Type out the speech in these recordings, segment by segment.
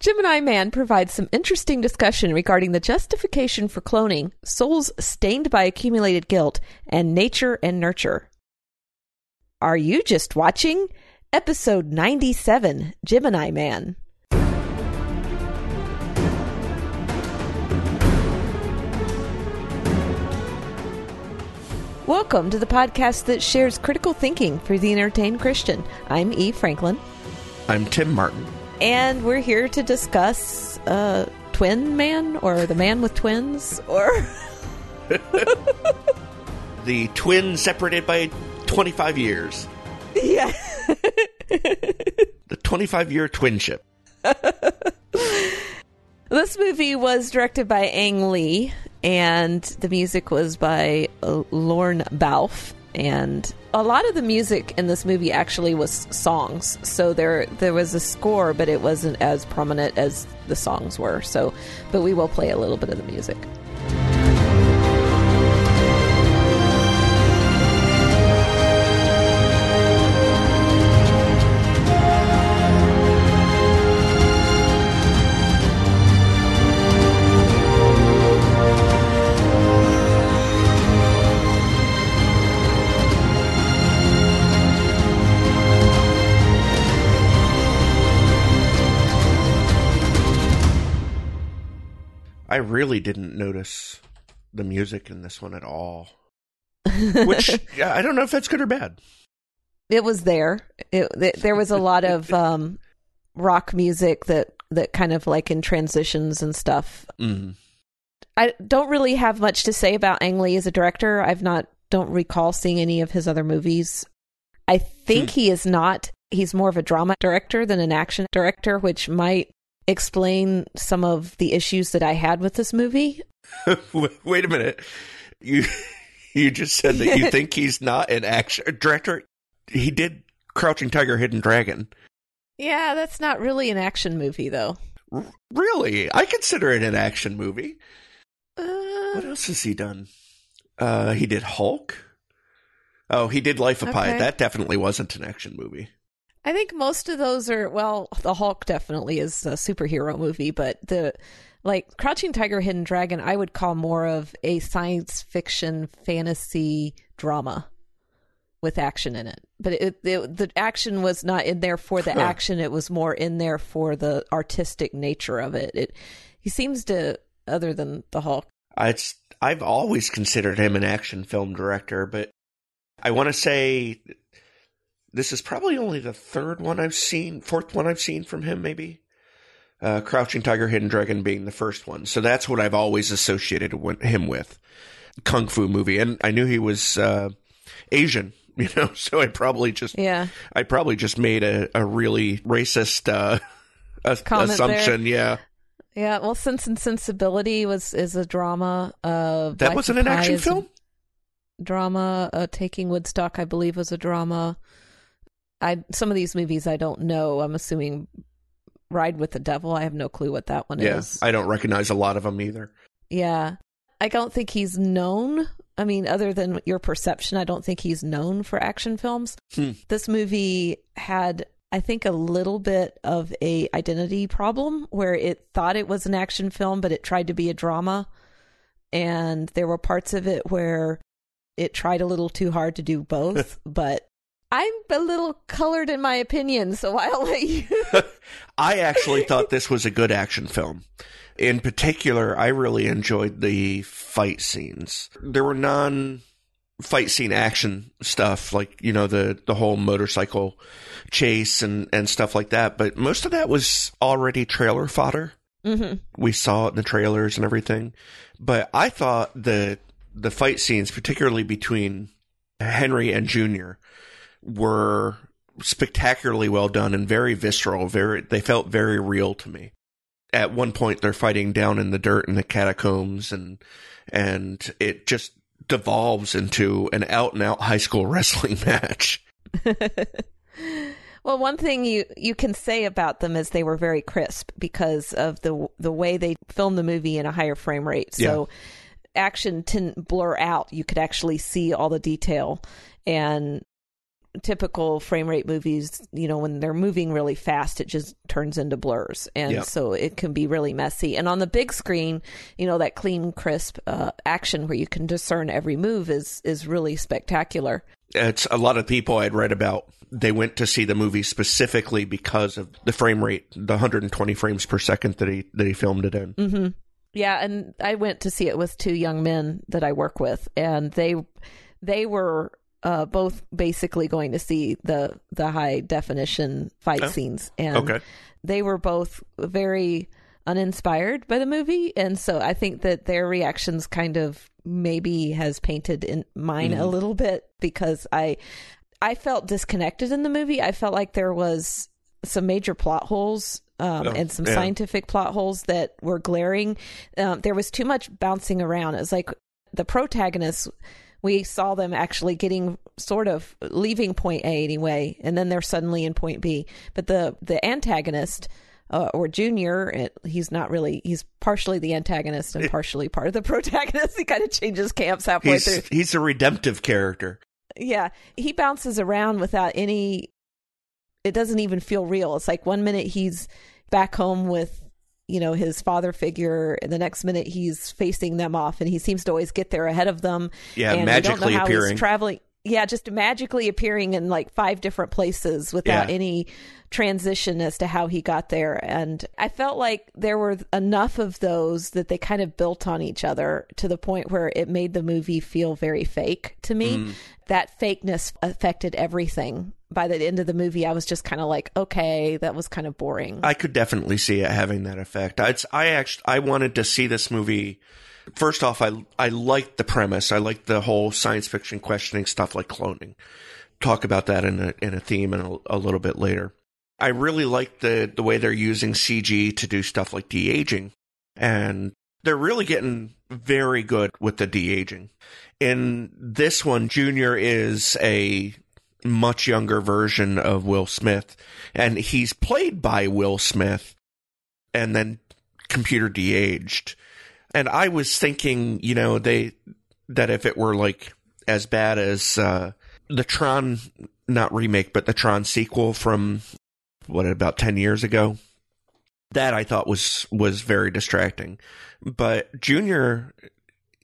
Gemini Man provides some interesting discussion regarding the justification for cloning, souls stained by accumulated guilt, and nature and nurture. Are you just watching? Episode 97 Gemini Man. Welcome to the podcast that shares critical thinking for the entertained Christian. I'm Eve Franklin. I'm Tim Martin. And we're here to discuss uh, Twin Man or the man with twins or. the twin separated by 25 years. Yeah. the 25 year twinship. this movie was directed by Ang Lee, and the music was by uh, Lorne Balfe and a lot of the music in this movie actually was songs. So there there was a score, but it wasn't as prominent as the songs were. So, but we will play a little bit of the music. Really didn't notice the music in this one at all. Which yeah, I don't know if that's good or bad. It was there. It, it, there was a lot of um, rock music that that kind of like in transitions and stuff. Mm. I don't really have much to say about Ang Lee as a director. I've not don't recall seeing any of his other movies. I think hmm. he is not. He's more of a drama director than an action director, which might explain some of the issues that I had with this movie. Wait a minute. You you just said that you think he's not an action director. He did Crouching Tiger, Hidden Dragon. Yeah, that's not really an action movie, though. R- really, I consider it an action movie. Uh, what else has he done? Uh, he did Hulk. Oh, he did Life of okay. Pi. That definitely wasn't an action movie. I think most of those are well, the Hulk definitely is a superhero movie, but the like Crouching Tiger, Hidden Dragon, I would call more of a science fiction fantasy drama with action in it. But it, it, the action was not in there for the action; it was more in there for the artistic nature of it. It he seems to, other than the Hulk, I, I've always considered him an action film director, but I want to say this is probably only the third one I've seen, fourth one I've seen from him, maybe. Uh, Crouching Tiger, Hidden Dragon being the first one. So that's what I've always associated him with. Kung Fu movie. And I knew he was uh, Asian, you know, so I probably just, yeah, I probably just made a, a really racist uh, assumption. There. Yeah. Yeah, well, Sense and Sensibility was is a drama. Uh, that wasn't an action film. Drama. Uh, Taking Woodstock, I believe, was a drama. I some of these movies I don't know. I'm assuming Ride with the Devil. I have no clue what that one yeah, is. I don't recognize a lot of them either. Yeah. I don't think he's known. I mean, other than your perception, I don't think he's known for action films. Hmm. This movie had, I think, a little bit of a identity problem where it thought it was an action film, but it tried to be a drama. And there were parts of it where it tried a little too hard to do both, but I'm a little colored in my opinion, so I'll let you. I actually thought this was a good action film. In particular, I really enjoyed the fight scenes. There were non fight scene action stuff, like, you know, the, the whole motorcycle chase and, and stuff like that, but most of that was already trailer fodder. Mm-hmm. We saw it in the trailers and everything. But I thought the the fight scenes, particularly between Henry and Junior, were spectacularly well done and very visceral. Very, they felt very real to me. At one point, they're fighting down in the dirt in the catacombs, and and it just devolves into an out and out high school wrestling match. well, one thing you you can say about them is they were very crisp because of the the way they filmed the movie in a higher frame rate. So. Yeah action didn't blur out. You could actually see all the detail. And typical frame rate movies, you know, when they're moving really fast, it just turns into blurs. And Yep. so it can be really messy. And on the big screen, you know, that clean, crisp uh, action where you can discern every move is, is really spectacular. It's a lot of people I'd read about. They went to see the movie specifically because of the frame rate, the 120 frames per second that he that he filmed it in. hmm Yeah, and I went to see it with two young men that I work with, and they they were uh, both basically going to see the the high definition fight Oh, scenes, and Okay. they were both very uninspired by the movie, and so I think that their reactions kind of maybe has painted in mine a little bit because I I felt disconnected in the movie. I felt like there was some major plot holes um, Oh, and some yeah. scientific plot holes that were glaring. Um, there was too much bouncing around. It was like the protagonists. We saw them actually getting sort of leaving point A anyway, and then they're suddenly in point B. But the the antagonist uh, or Junior, it, he's not really. He's partially the antagonist and partially part of the protagonist. He kind of changes camps halfway He's through he's a redemptive character. yeah he bounces around without any it doesn't even feel real it's like one minute he's back home with you know his father figure and the next minute he's facing them off and he seems to always get there ahead of them Yeah, and we don't know magically how appearing. he's traveling yeah just magically appearing in like five different places without Yeah. any transition as to how he got there and i felt like there were enough of those that they kind of built on each other to the point where it made the movie feel very fake to me Mm. that fakeness affected everything by the end of the movie i was just kind of like okay that was kind of boring I could definitely see it having that effect. I, I actually I wanted to see this movie. First off, I I liked the premise. I liked the whole science fiction questioning stuff like cloning. Talk about that in a in a theme and a, a little bit later. I really like the the way they're using CG to do stuff like de aging, and they're really getting very good with the de aging. In this one, Junior is a much younger version of Will Smith, and he's played by Will Smith, and then computer de-aged. And I was thinking, you know, they that if it were like as bad as uh, the Tron, not remake, but the Tron sequel from what about ten years ago, that I thought was was very distracting. But Junior,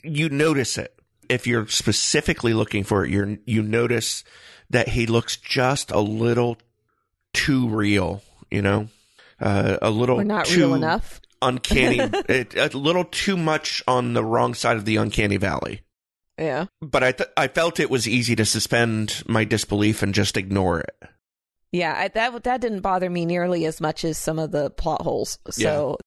you notice it if you're specifically looking for it. You you notice that he looks just a little too real. You know, uh, a little we're not too real enough uncanny, it, a little too much on the wrong side of the uncanny valley. yeah But I th- I felt it was easy to suspend my disbelief and just ignore it. Yeah, I, that that didn't bother me nearly as much as some of the plot holes. So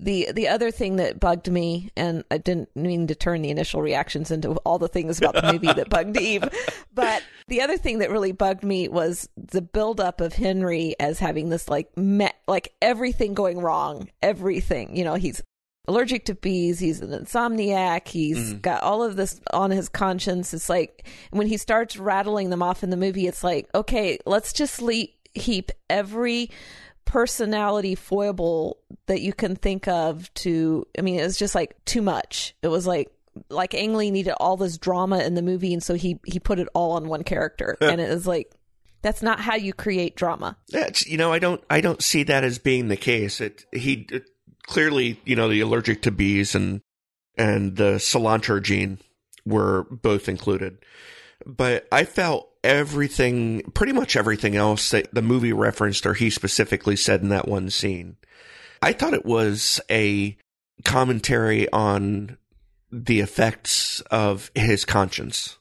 the the other thing that bugged me, and I didn't mean to turn the initial reactions into all the things about the movie that bugged Eve, but the other thing that really bugged me was the buildup of Henry as having this like me- like everything going wrong, everything. You know, he's allergic to bees. He's an insomniac. He's mm-hmm. got all of this on his conscience. It's like when he starts rattling them off in the movie, it's like, okay, let's just le- heap every personality foible that you can think of to I mean it was just like too much. It was like like Ang Lee needed all this drama in the movie and so he he put it all on one character and it was like that's not how you create drama. That's you know I don't I don't see that as being the case. It he it, clearly you know the allergic to bees and and the cilantro gene were both included, but I felt everything pretty much everything else that the movie referenced or he specifically said in that one scene. I thought it was a commentary on the effects of his conscience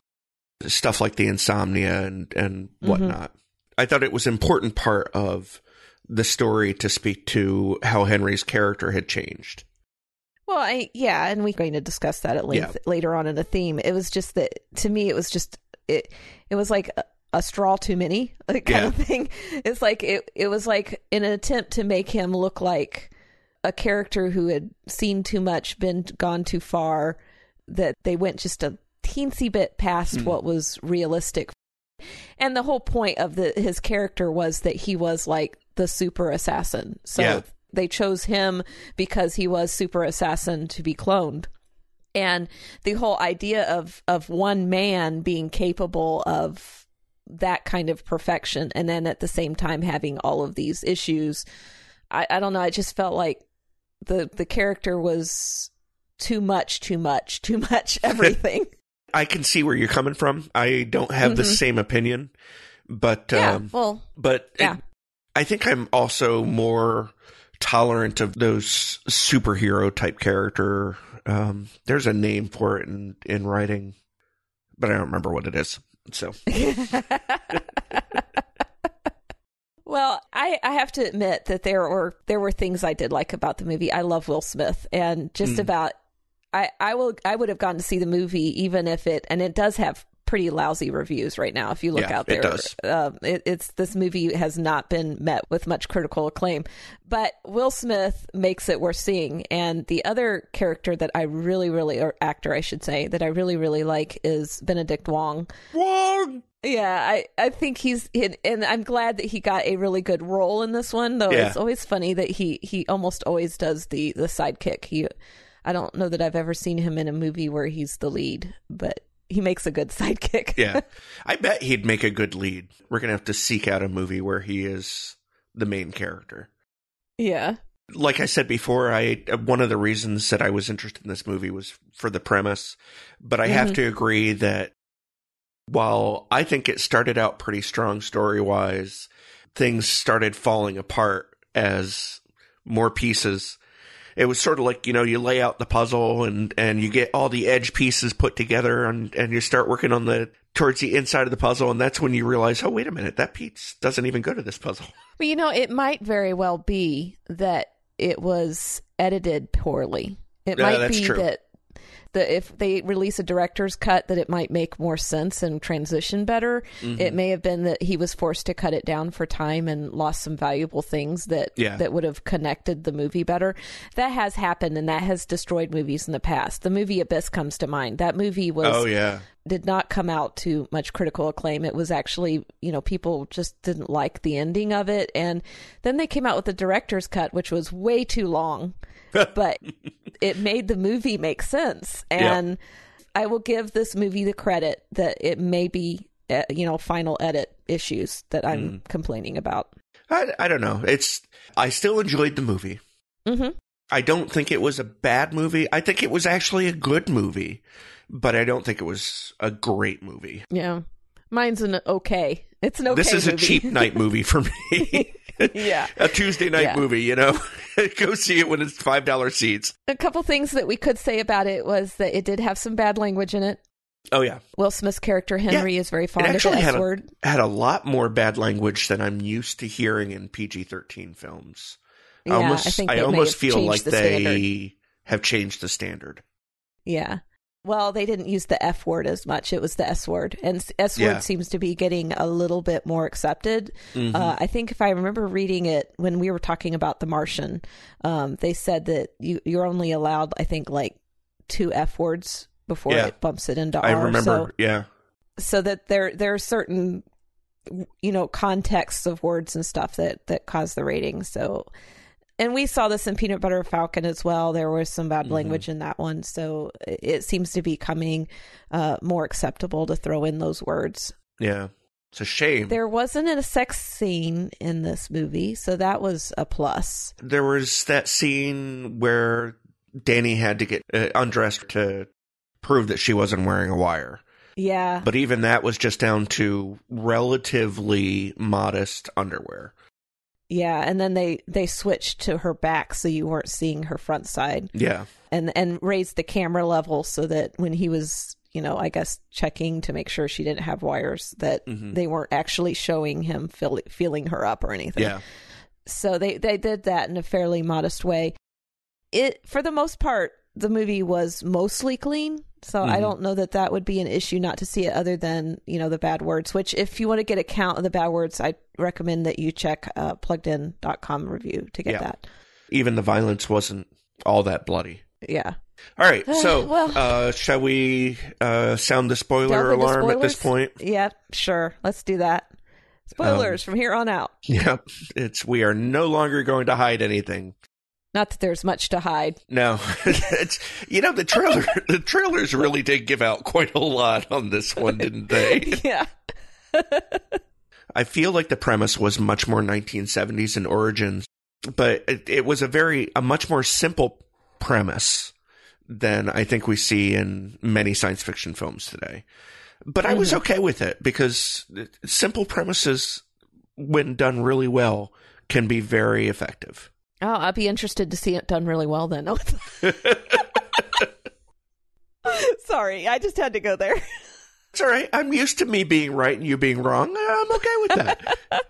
stuff like the insomnia and and mm-hmm. whatnot. I thought it was an important part of the story to speak to how Henry's character had changed. Well, I yeah, and we're going to discuss that at length later on in the theme. It was just that to me, it was just it. It was like a, a straw too many like, kind Yeah. of thing. It's like it. It was like in an attempt to make him look like a character who had seen too much, been gone too far. That they went just a teensy bit past hmm. what was realistic. And the whole point of the his character was that he was like the super assassin. So Yeah. they chose him because he was super assassin to be cloned. And the whole idea of of one man being capable of that kind of perfection and then at the same time having all of these issues. I, I don't know, I just felt like the the character was too much, too much, too much everything. I can see where you're coming from. I don't have the Mhm. same opinion, but yeah, um, well, but it- Yeah. I think I'm also more tolerant of those superhero type character. Um, there's a name for it in in writing, but I don't remember what it is. So well, I, I have to admit that there were there were things I did like about the movie. I love Will Smith, and just Mm. about I I will I would have gone to see the movie even if it and it does have pretty lousy reviews right now. If you look Yeah, out it there, does. Um, it, it's this movie has not been met with much critical acclaim, but Will Smith makes it worth seeing. And the other character that I really really or actor I should say that I really really like is Benedict Wong. Wong. Yeah, I, I think he's and and I'm glad that he got a really good role in this one. Though Yeah. it's always funny that he he almost always does the the sidekick. He, I don't know that I've ever seen him in a movie where he's the lead, but he makes a good sidekick. Yeah, I bet he'd make a good lead. We're gonna have to seek out a movie where he is the main character. yeah, like I said before, I one of the reasons that I was interested in this movie was for the premise, but I have Mhm. to agree that while I think it started out pretty strong story wise, things started falling apart as more pieces. It was sort of like you know you lay out the puzzle and and you get all the edge pieces put together and and you start working on the towards the inside of the puzzle and that's when you realize oh wait a minute that piece doesn't even go to this puzzle. well you know, it might very well be that it was edited poorly. It might be true. that the if they release a director's cut that it might make more sense and transition better. Mm-hmm. It may have been that he was forced to cut it down for time and lost some valuable things that Yeah. that would have connected the movie better. That has happened and that has destroyed movies in the past. The movie Abyss comes to mind. That movie was Oh yeah. Did not come out to much critical acclaim. It was actually, you know, people just didn't like the ending of it. And then they came out with the director's cut, which was way too long, but it made the movie make sense. And I will give this movie the credit that it may be, uh, you know, final edit issues that I'm complaining about. I, I don't know. It's I still enjoyed the movie. hmm I don't think it was a bad movie. I think it was actually a good movie, but I don't think it was a great movie. Yeah. Mine's an okay. It's an okay. this is a cheap night movie for me. yeah. a Tuesday night Yeah. movie, you know. Go see it when it's five dollar seats. A couple things that we could say about it was that it did have some bad language in it. Oh yeah, Will Smith's character Henry is very it fond of the actually S had a, word. had a lot more bad language than I'm used to hearing in PG thirteen films. Yeah, I almost, I think I almost feel like the they have changed the standard. Yeah. Well, they didn't use the F word as much. It was the S word. And s- word Yeah. seems to be getting a little bit more accepted. Mhm. Uh, I think if I remember reading it when we were talking about The Martian, um, they said that you, you're only allowed, I think, like two F words before Yeah. it bumps it into I R. remember. So, yeah, so that there there are certain you know contexts of words and stuff that that cause the rating so and we saw this in peanut butter falcon as well there was some bad Mhm. language in that one so it it seems to be coming uh more acceptable to throw in those words yeah. It's a shame. there wasn't a sex scene in this movie so that was a plus there was that scene where Danny had to get uh, undressed to prove that she wasn't wearing a wire. yeah But even that was just down to relatively modest underwear. Yeah and then they they switched to her back so you weren't seeing her front side Yeah. and and raised the camera level so that when he was you know i guess checking to make sure she didn't have wires that Mhm. they weren't actually showing him feel, feeling her up or anything Yeah. so they they did that in a fairly modest way it for the most part the movie was mostly clean so i Mhm. don't know that that would be an issue not to see it other than you know the bad words which if you want to get a count of the bad words i recommend that you check uh, pluggedin.com review to get Yeah. that Even the violence wasn't all that bloody. yeah All right. So, Well- uh, shall we uh, sound the spoiler alarm at this point? Yeah, sure. Let's do that. Spoilers from here on out. Yep. It's we are no longer going to hide anything. Not that there's much to hide. No, it's you know the trailer. the trailers really did give out quite a lot on this one, didn't they? yeah. I feel like the premise was much more 1970s in origins, but it, it was a very, a much more simple premise than I think we see in many science fiction films today. But I was Mhm. okay with it because simple premises, when done really well, can be very effective. Oh, I'd be interested to see it done really well then. Sorry, I just had to go there. It's all right. I'm used to me being right and you being wrong. I'm okay with that.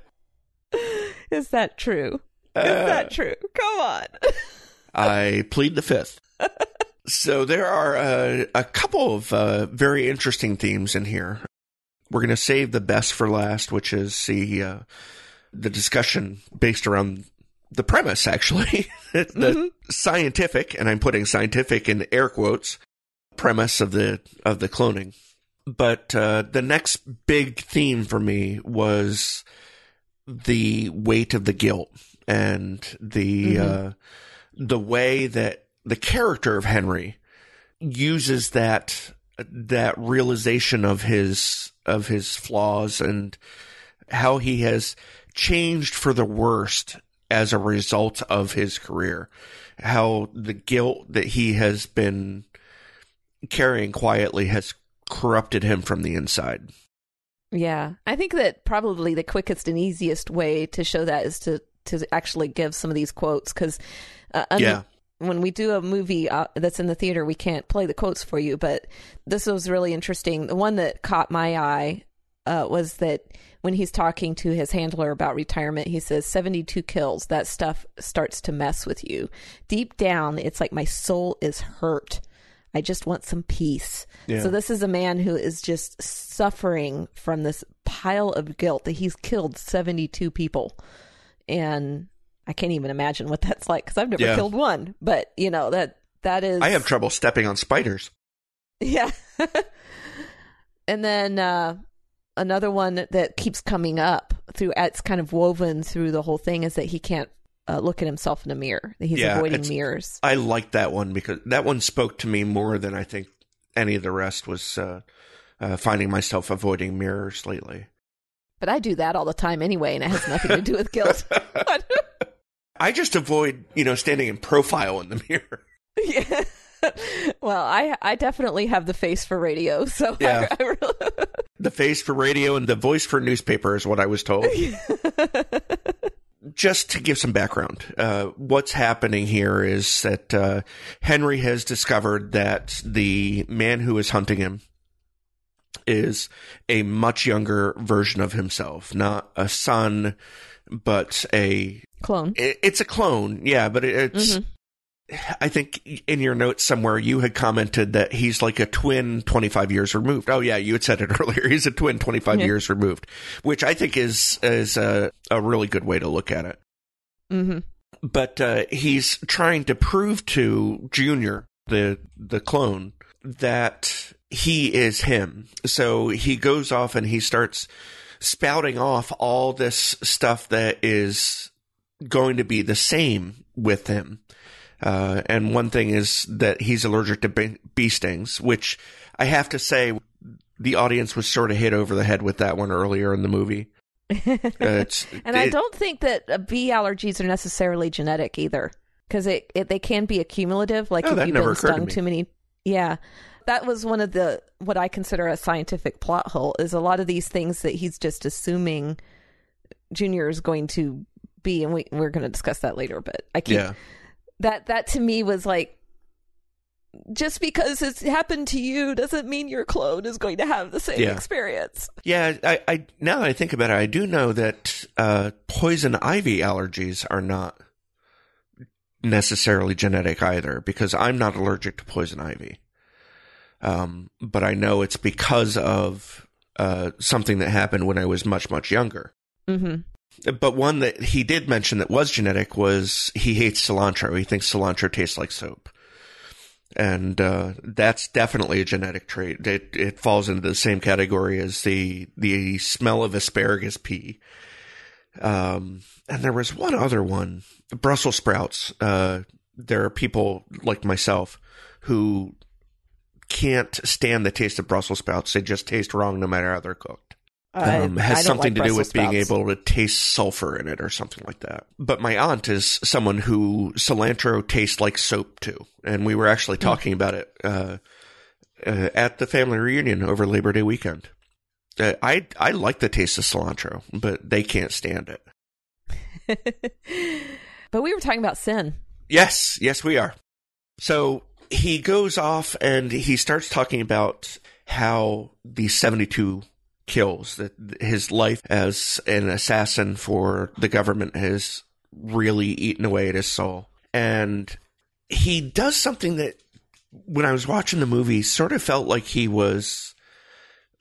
Is that true? Is Uh, that true? Come on. I plead the fifth. so there are uh, a couple of uh, very interesting themes in here. We're going to save the best for last, which is the uh, the discussion based around the premise. Actually, the Mhm. scientific, and I'm putting scientific in air quotes, premise of the of the cloning. But uh, the next big theme for me was the weight of the guilt and the Mhm. uh, the way that the character of Henry uses that that realization of his of his flaws and how he has changed for the worst as a result of his career how the guilt that he has been carrying quietly has corrupted him from the inside Yeah, I think that probably the quickest and easiest way to show that is to to actually give some of these quotes because uh, Yeah. when we do a movie uh, that's in the theater, we can't play the quotes for you. But this was really interesting. The one that caught my eye uh, was that when he's talking to his handler about retirement, he says, 72 kills. That stuff starts to mess with you. Deep down, it's like my soul is hurt. I just want some peace. Yeah. So this is a man who is just suffering from this pile of guilt that he's killed 72 people. And I can't even imagine what that's like because I've never Yeah. killed one. But, you know, that that is i have trouble stepping on spiders yeah. and then uh, another one that keeps coming up through it's kind of woven through the whole thing is that he can't uh, look at himself in a mirror. That he's Yeah, avoiding mirrors. I like that one because that one spoke to me more than I think any of the rest was uh, uh, finding myself avoiding mirrors lately. But I do that all the time anyway, and it has nothing to do with guilt. I just avoid, you know, standing in profile in the mirror. yeah. Well, I I definitely have the face for radio, so Yeah. I, I really, The face for radio and the voice for newspaper is what I was told. just to give some background, uh, what's happening here is that uh, Henry has discovered that the man who is hunting him is a much younger version of himself, not a son, but a. clone. it- It's a clone, yeah, but it- it's. Mhm. I think in your notes somewhere you had commented that he's like a twin 25 years removed. Oh yeah, you had said it earlier. He's a twin 25 Yeah. years removed, which I think is is a, a really good way to look at it. hmm But uh, he's trying to prove to Junior, the the clone, that he is him. So he goes off and he starts spouting off all this stuff that is going to be the same with him. Uh, and one thing is that he's allergic to bee bee stings, which I have to say, the audience was sort of hit over the head with that one earlier in the movie. Uh, And I it- don't think that uh, bee allergies are necessarily genetic either, because it, it they can be accumulative. Like Oh, if you've been occurred to stung too many. Yeah, that was one of the what I consider a scientific plot hole. Is a lot of these things that he's just assuming Junior is going to be, and we we're going to discuss that later. But I keep yeah. That that to me was like. Just because it's happened to you doesn't mean your clone is going to have the same Yeah. experience. Yeah, I, I now that I think about it, I do know that uh, poison ivy allergies are not necessarily genetic either, because I'm not allergic to poison ivy. Um, but I know it's because of uh, something that happened when I was much much younger. hmm But one that he did mention that was genetic was he hates cilantro. He thinks cilantro tastes like soap. And uh, that's definitely a genetic trait. It it falls into the same category as the the smell of asparagus pee. Um, and there was one other one, Brussels sprouts. Uh, there are people like myself who can't stand the taste of Brussels sprouts. They just taste wrong no matter how they're cooked. Um, has something like to do with sprouts. being able to taste sulfur in it or something like that. But my aunt is someone who cilantro tastes like soap too, and we were actually hmm. talking mm. about it uh, uh, at the family reunion over Labor Day weekend. Uh, I I like the taste of cilantro, but they can't stand it. but we were talking about sin. Yes, yes, we are. So he goes off and he starts talking about how the 72 kills that his life as an assassin for the government has really eaten away at his soul. And he does something that when I was watching the movie sort of felt like he was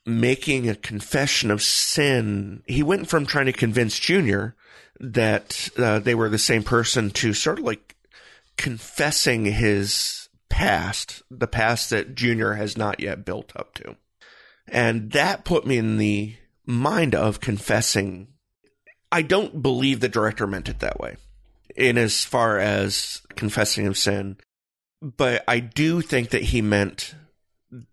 making a confession of sin. He went from trying to convince Junior that uh, they were the same person to sort of like confessing his past, the past that Junior has not yet built up to. And that put me in the mind of confessing. I don't believe the director meant it that way in as far as confessing of sin, but I do think that he meant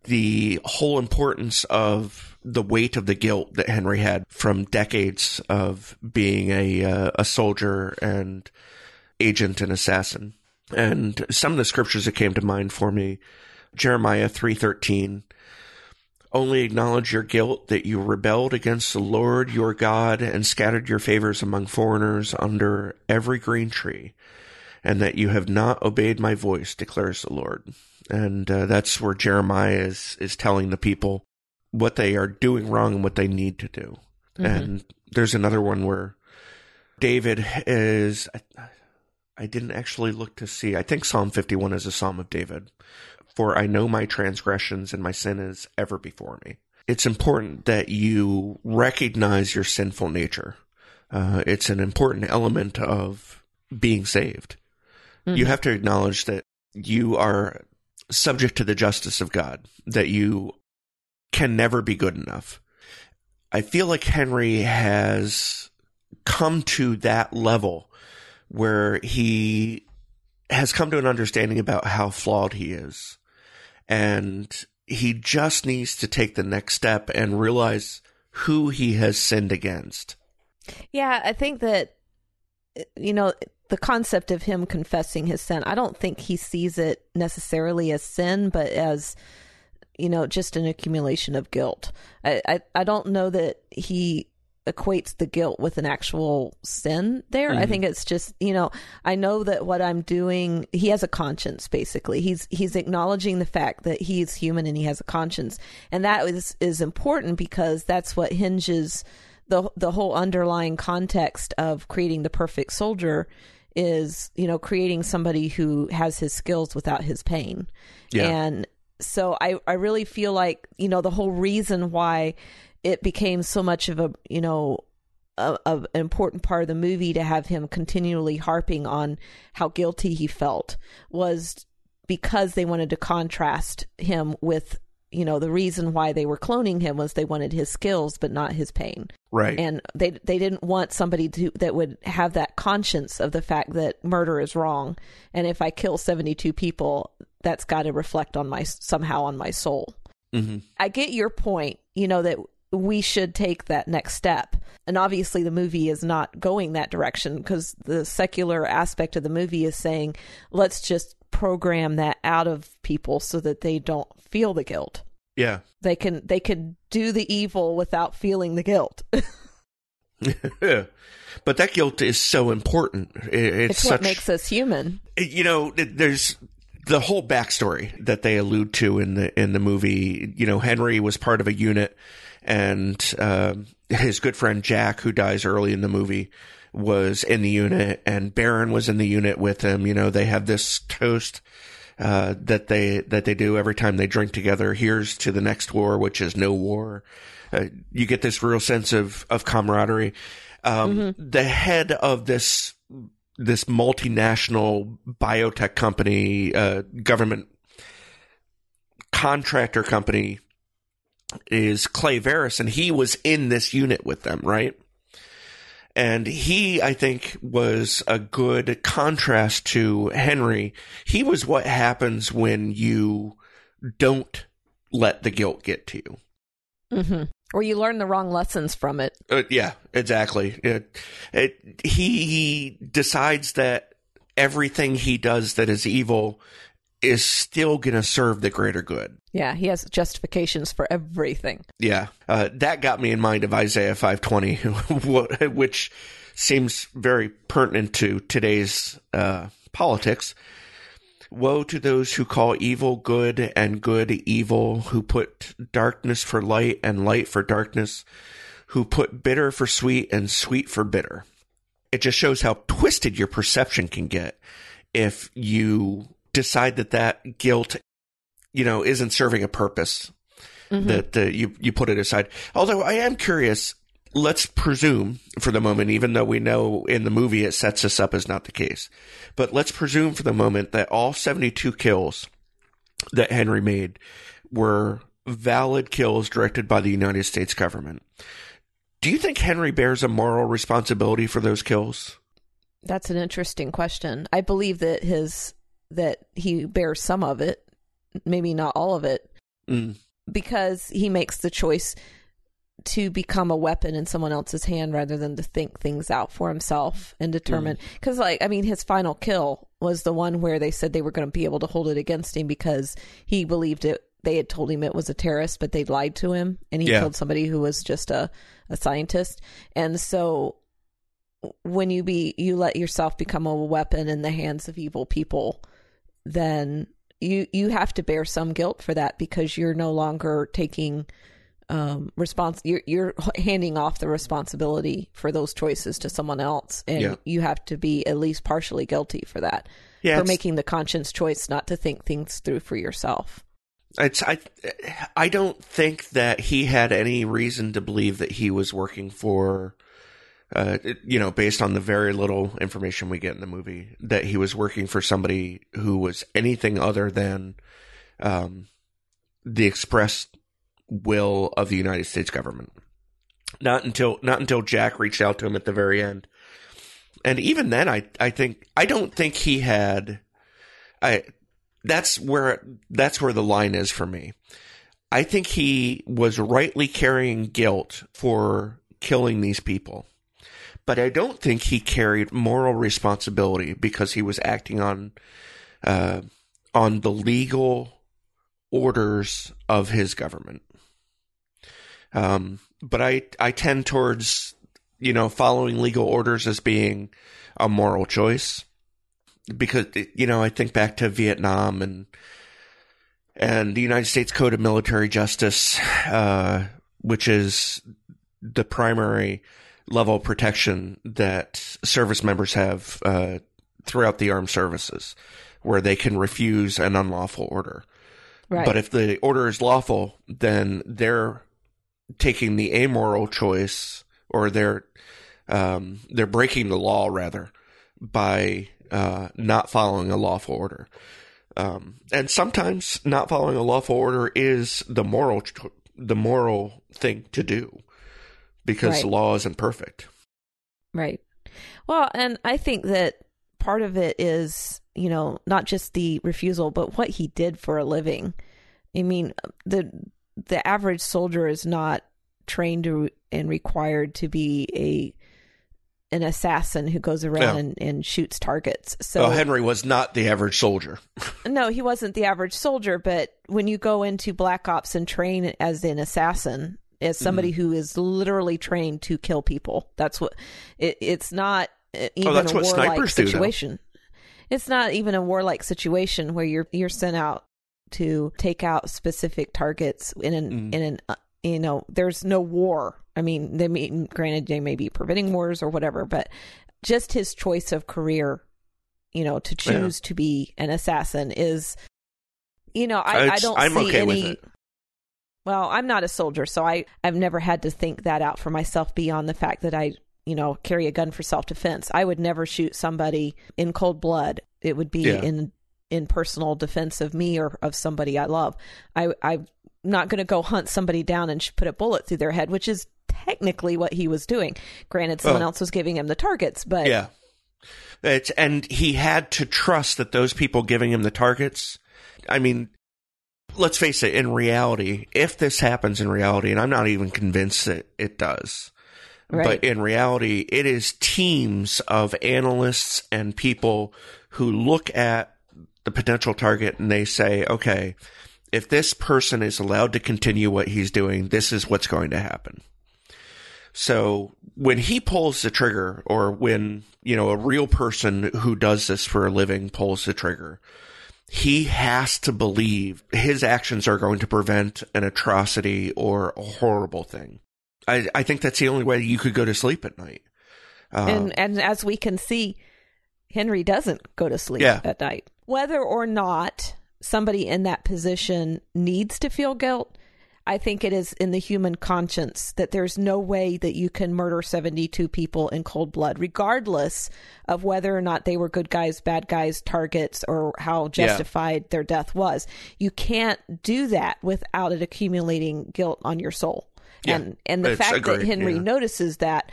the whole importance of the weight of the guilt that Henry had from decades of being a uh, a soldier and agent and assassin. And some of the scriptures that came to mind for me, Jeremiah 3:13, only acknowledge your guilt that you rebelled against the Lord your God and scattered your favors among foreigners under every green tree, and that you have not obeyed my voice, declares the Lord. And uh, that's where Jeremiah is, is telling the people what they are doing wrong and what they need to do. Mm-hmm. And there's another one where David is, I didn't actually look to see. I think Psalm 51 is a Psalm of David. For I know my transgressions and my sin is ever before me. It's important that you recognize your sinful nature. Uh, it's an important element of being saved. Mm-hmm. You have to acknowledge that you are subject to the justice of God, that you can never be good enough. I feel like Henry has come to that level where he has come to an understanding about how flawed he is. And he just needs to take the next step and realize who he has sinned against. Yeah, I think that, you know, the concept of him confessing his sin, I don't think he sees it necessarily as sin, but as, you know, just an accumulation of guilt. I, I, I don't know that he equates the guilt with an actual sin there. Mm-hmm. I think it's just, you know, I know that what I'm doing, he has a conscience basically. He's he's acknowledging the fact that he's human and he has a conscience. And that is is important because that's what hinges the the whole underlying context of creating the perfect soldier is, you know, creating somebody who has his skills without his pain. Yeah. And so I I really feel like, you know, the whole reason why it became so much of a you know a, a, an important part of the movie to have him continually harping on how guilty he felt was because they wanted to contrast him with you know the reason why they were cloning him was they wanted his skills but not his pain. Right. And they they didn't want somebody to that would have that conscience of the fact that murder is wrong. And if i kill 72 people that's got to reflect on my somehow on my soul. Mm-hmm. i get your point you know that we should take that next step. And obviously, the movie is not going that direction because the secular aspect of the movie is saying, let's just program that out of people so that they don't feel the guilt. Yeah. They can they can do the evil without feeling the guilt. but that guilt is so important. It's, it's such, what makes us human. You know, there's the whole backstory that they allude to in the in the movie. You know, Henry was part of a unit and uh, his good friend Jack, who dies early in the movie, was in the unit, and Baron was in the unit with him. You know, they have this toast uh, that they that they do every time they drink together. Here's to the next war, which is no war. Uh, you get this real sense of of camaraderie. Um, mm-hmm. The head of this this multinational biotech company, uh, government contractor company is Clay Verris, and he was in this unit with them, right? And he, I think, was a good contrast to Henry. He was what happens when you don't let the guilt get to you. Mm-hmm. or you learn the wrong lessons from it. Uh, yeah, exactly. It, it, he, he decides that everything he does that is evil is still going to serve the greater good. Yeah, he has justifications for everything. Yeah, uh, that got me in mind of Isaiah five twenty, which seems very pertinent to today's uh, politics. Woe to those who call evil good and good evil, who put darkness for light and light for darkness, who put bitter for sweet and sweet for bitter. It just shows how twisted your perception can get if you decide that that guilt, you know, isn't serving a purpose. Mm-hmm. That uh, you you put it aside. Although I am curious, let's presume for the moment, even though we know in the movie it sets us up as not the case, but let's presume for the moment that all 72 kills that Henry made were valid kills directed by the United States government. Do you think Henry bears a moral responsibility for those kills? That's an interesting question. I believe that his that he bears some of it, maybe not all of it, mm. because he makes the choice to become a weapon in someone else's hand rather than to think things out for himself and determine because mm. like i mean his final kill was the one where they said they were going to be able to hold it against him because he believed it they had told him it was a terrorist but they lied to him and he yeah. killed somebody who was just a, a scientist and so when you be you let yourself become a weapon in the hands of evil people then you you have to bear some guilt for that because you're no longer taking um, response you're, you're handing off the responsibility for those choices to someone else and yeah. you have to be at least partially guilty for that yeah, for making the conscious choice not to think things through for yourself it's i i don't think that he had any reason to believe that he was working for uh, you know, based on the very little information we get in the movie, that he was working for somebody who was anything other than um, the express will of the United States government. Not until not until Jack reached out to him at the very end. And even then I I think I don't think he had I that's where that's where the line is for me. I think he was rightly carrying guilt for killing these people. But I don't think he carried moral responsibility because he was acting on uh, on the legal orders of his government. Um, but I, I tend towards, you know, following legal orders as being a moral choice because, you know, I think back to Vietnam and, and the United States Code of Military Justice, uh, which is the primary level of protection that service members have, uh, throughout the armed services where they can refuse an unlawful order. Right. But if the order is lawful, then they're taking the amoral choice or they're um, they're breaking the law rather by uh, not following a lawful order. Um, and sometimes not following a lawful order is the moral the moral thing to do because right. the law isn't perfect. Right. Well, and I think that part of it is, you know, not just the refusal, but what he did for a living. I mean, the the average soldier is not trained to, and required to be a an assassin who goes around and, and, shoots targets. So oh, Henry was not the average soldier. no, he wasn't the average soldier. But when you go into Black Ops and train as an assassin, as somebody mm. who is literally trained to kill people, that's what it, it's not uh, even oh, a warlike situation. Do, it's not even a warlike situation where you're you're sent out to take out specific targets in an mm. in an uh, you know there's no war. I mean, they mean granted they may be preventing wars or whatever, but just his choice of career, you know, to choose yeah. to be an assassin is, you know, I, I don't I'm see okay any. Well, I'm not a soldier, so I I've never had to think that out for myself beyond the fact that I you know carry a gun for self defense. I would never shoot somebody in cold blood. It would be yeah. in in personal defense of me or of somebody I love. I, I'm not going to go hunt somebody down and put a bullet through their head, which is technically what he was doing. Granted, someone oh. else was giving him the targets, but yeah, it's, and he had to trust that those people giving him the targets. I mean, let's face it, in reality, if this happens in reality, and I'm not even convinced that it does, Right. but in reality, it is teams of analysts and people who look at the potential target and they say, okay, if this person is allowed to continue what he's doing, this is what's going to happen. So when he pulls the trigger or when, you know, a real person who does this for a living pulls the trigger, he has to believe his actions are going to prevent an atrocity or a horrible thing. I, I think that's the only way you could go to sleep at night. Uh, and and as we can see, Henry doesn't go to sleep Yeah. at night. Whether or not somebody in that position needs to feel guilt, I think it is in the human conscience that there's no way that you can murder 72 people in cold blood, regardless of whether or not they were good guys, bad guys, targets, or how Yeah. justified their death was. You can't do that without it accumulating guilt on your soul. Yeah. And and the It's fact that Henry yeah. notices that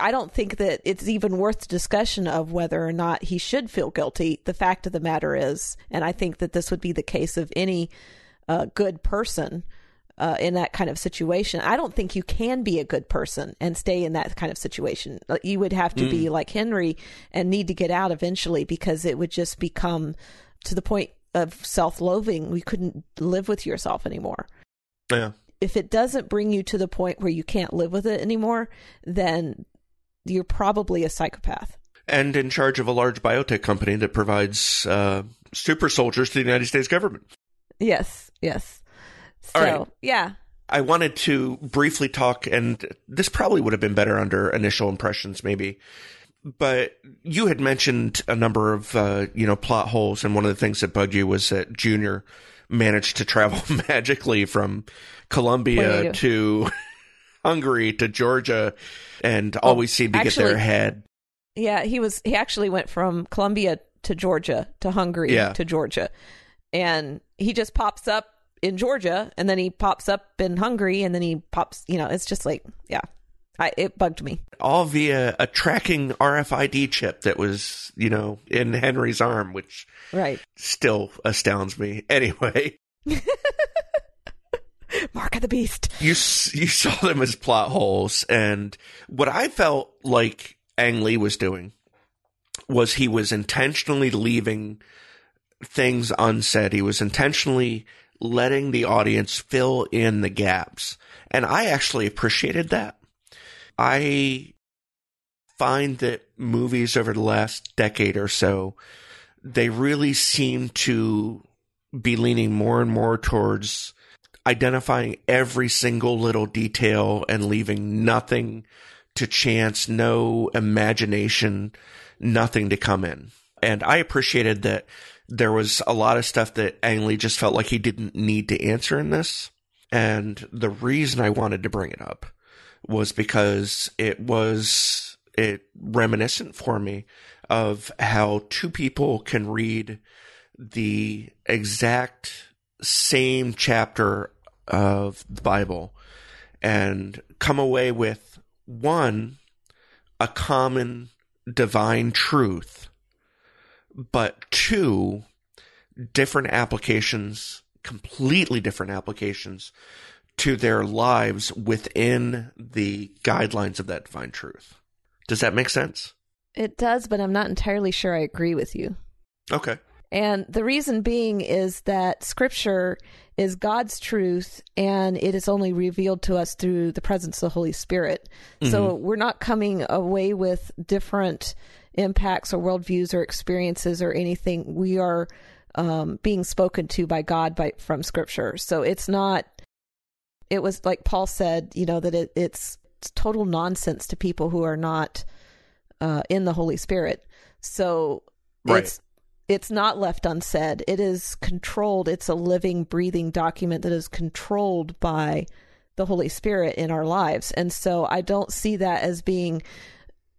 I don't think that it's even worth discussion of whether or not he should feel guilty. The fact of the matter is, and I think that this would be the case of any uh, good person uh, in that kind of situation. I don't think you can be a good person and stay in that kind of situation. You would have to be like Henry and need to get out eventually because it would just become to the point of self loathing. We couldn't live with yourself anymore yeah. if it doesn't bring you to the point where you can't live with it anymore, then you're probably a psychopath. And in charge of a large biotech company that provides uh, super soldiers to the United States government. Yes, yes. So, All right. yeah. I wanted to briefly talk, and this probably would have been better under initial impressions, maybe. But you had mentioned a number of, uh, you know, plot holes, and one of the things that bugged you was that Junior managed to travel magically from Colombia to Hungary to Georgia, and always seemed to get there actually- ahead. Yeah, he was he actually went from Colombia to Georgia to Hungary Yeah. to Georgia. And he just pops up in Georgia and then he pops up in Hungary and then he pops, you know, it's just like, yeah. I it bugged me. all via a tracking RFID chip that was, you know, in Henry's arm, which Right. still astounds me. Anyway, Mark of the Beast. you you saw them as plot holes, and what I felt like Ang Lee was doing was he was intentionally leaving things unsaid. He was intentionally letting the audience fill in the gaps, and I actually appreciated that. I find that movies over the last decade or so, they really seem to be leaning more and more towards identifying every single little detail and leaving nothing to chance, no imagination, nothing to come in. And I appreciated that there was a lot of stuff that Ang Lee just felt like he didn't need to answer in this. And the reason I wanted to bring it up was because it was it reminiscent for me of how two people can read the exact same chapter of the Bible and come away with one a common divine truth but two different applications completely different applications to their lives within the guidelines of that divine truth does that make sense It does, but I'm not entirely sure I agree with you. okay And the reason being is that scripture is God's truth and it is only revealed to us through the presence of the Holy Spirit. So mm-hmm. we're not coming away with different impacts or worldviews or experiences or anything. We are um, being spoken to by God by from scripture. So it's not, it was like Paul said, you know, that it, it's, it's total nonsense to people who are not uh, in the Holy Spirit. So Right. it's it's not left unsaid. It is controlled. It's a living, breathing document that is controlled by the Holy Spirit in our lives. And so I don't see that as being,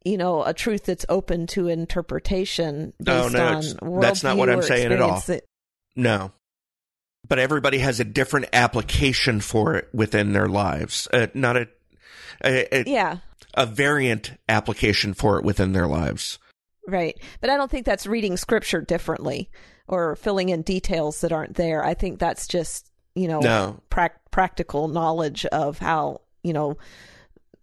you know, a truth that's open to interpretation No, based no, that's not what I'm saying at all. that- No. But everybody has a different application for it within their lives. Uh, not a, a, a, yeah, a variant application for it within their lives. right. But I don't think that's reading scripture differently or filling in details that aren't there. I think that's just you know, No. prac- practical knowledge of how you know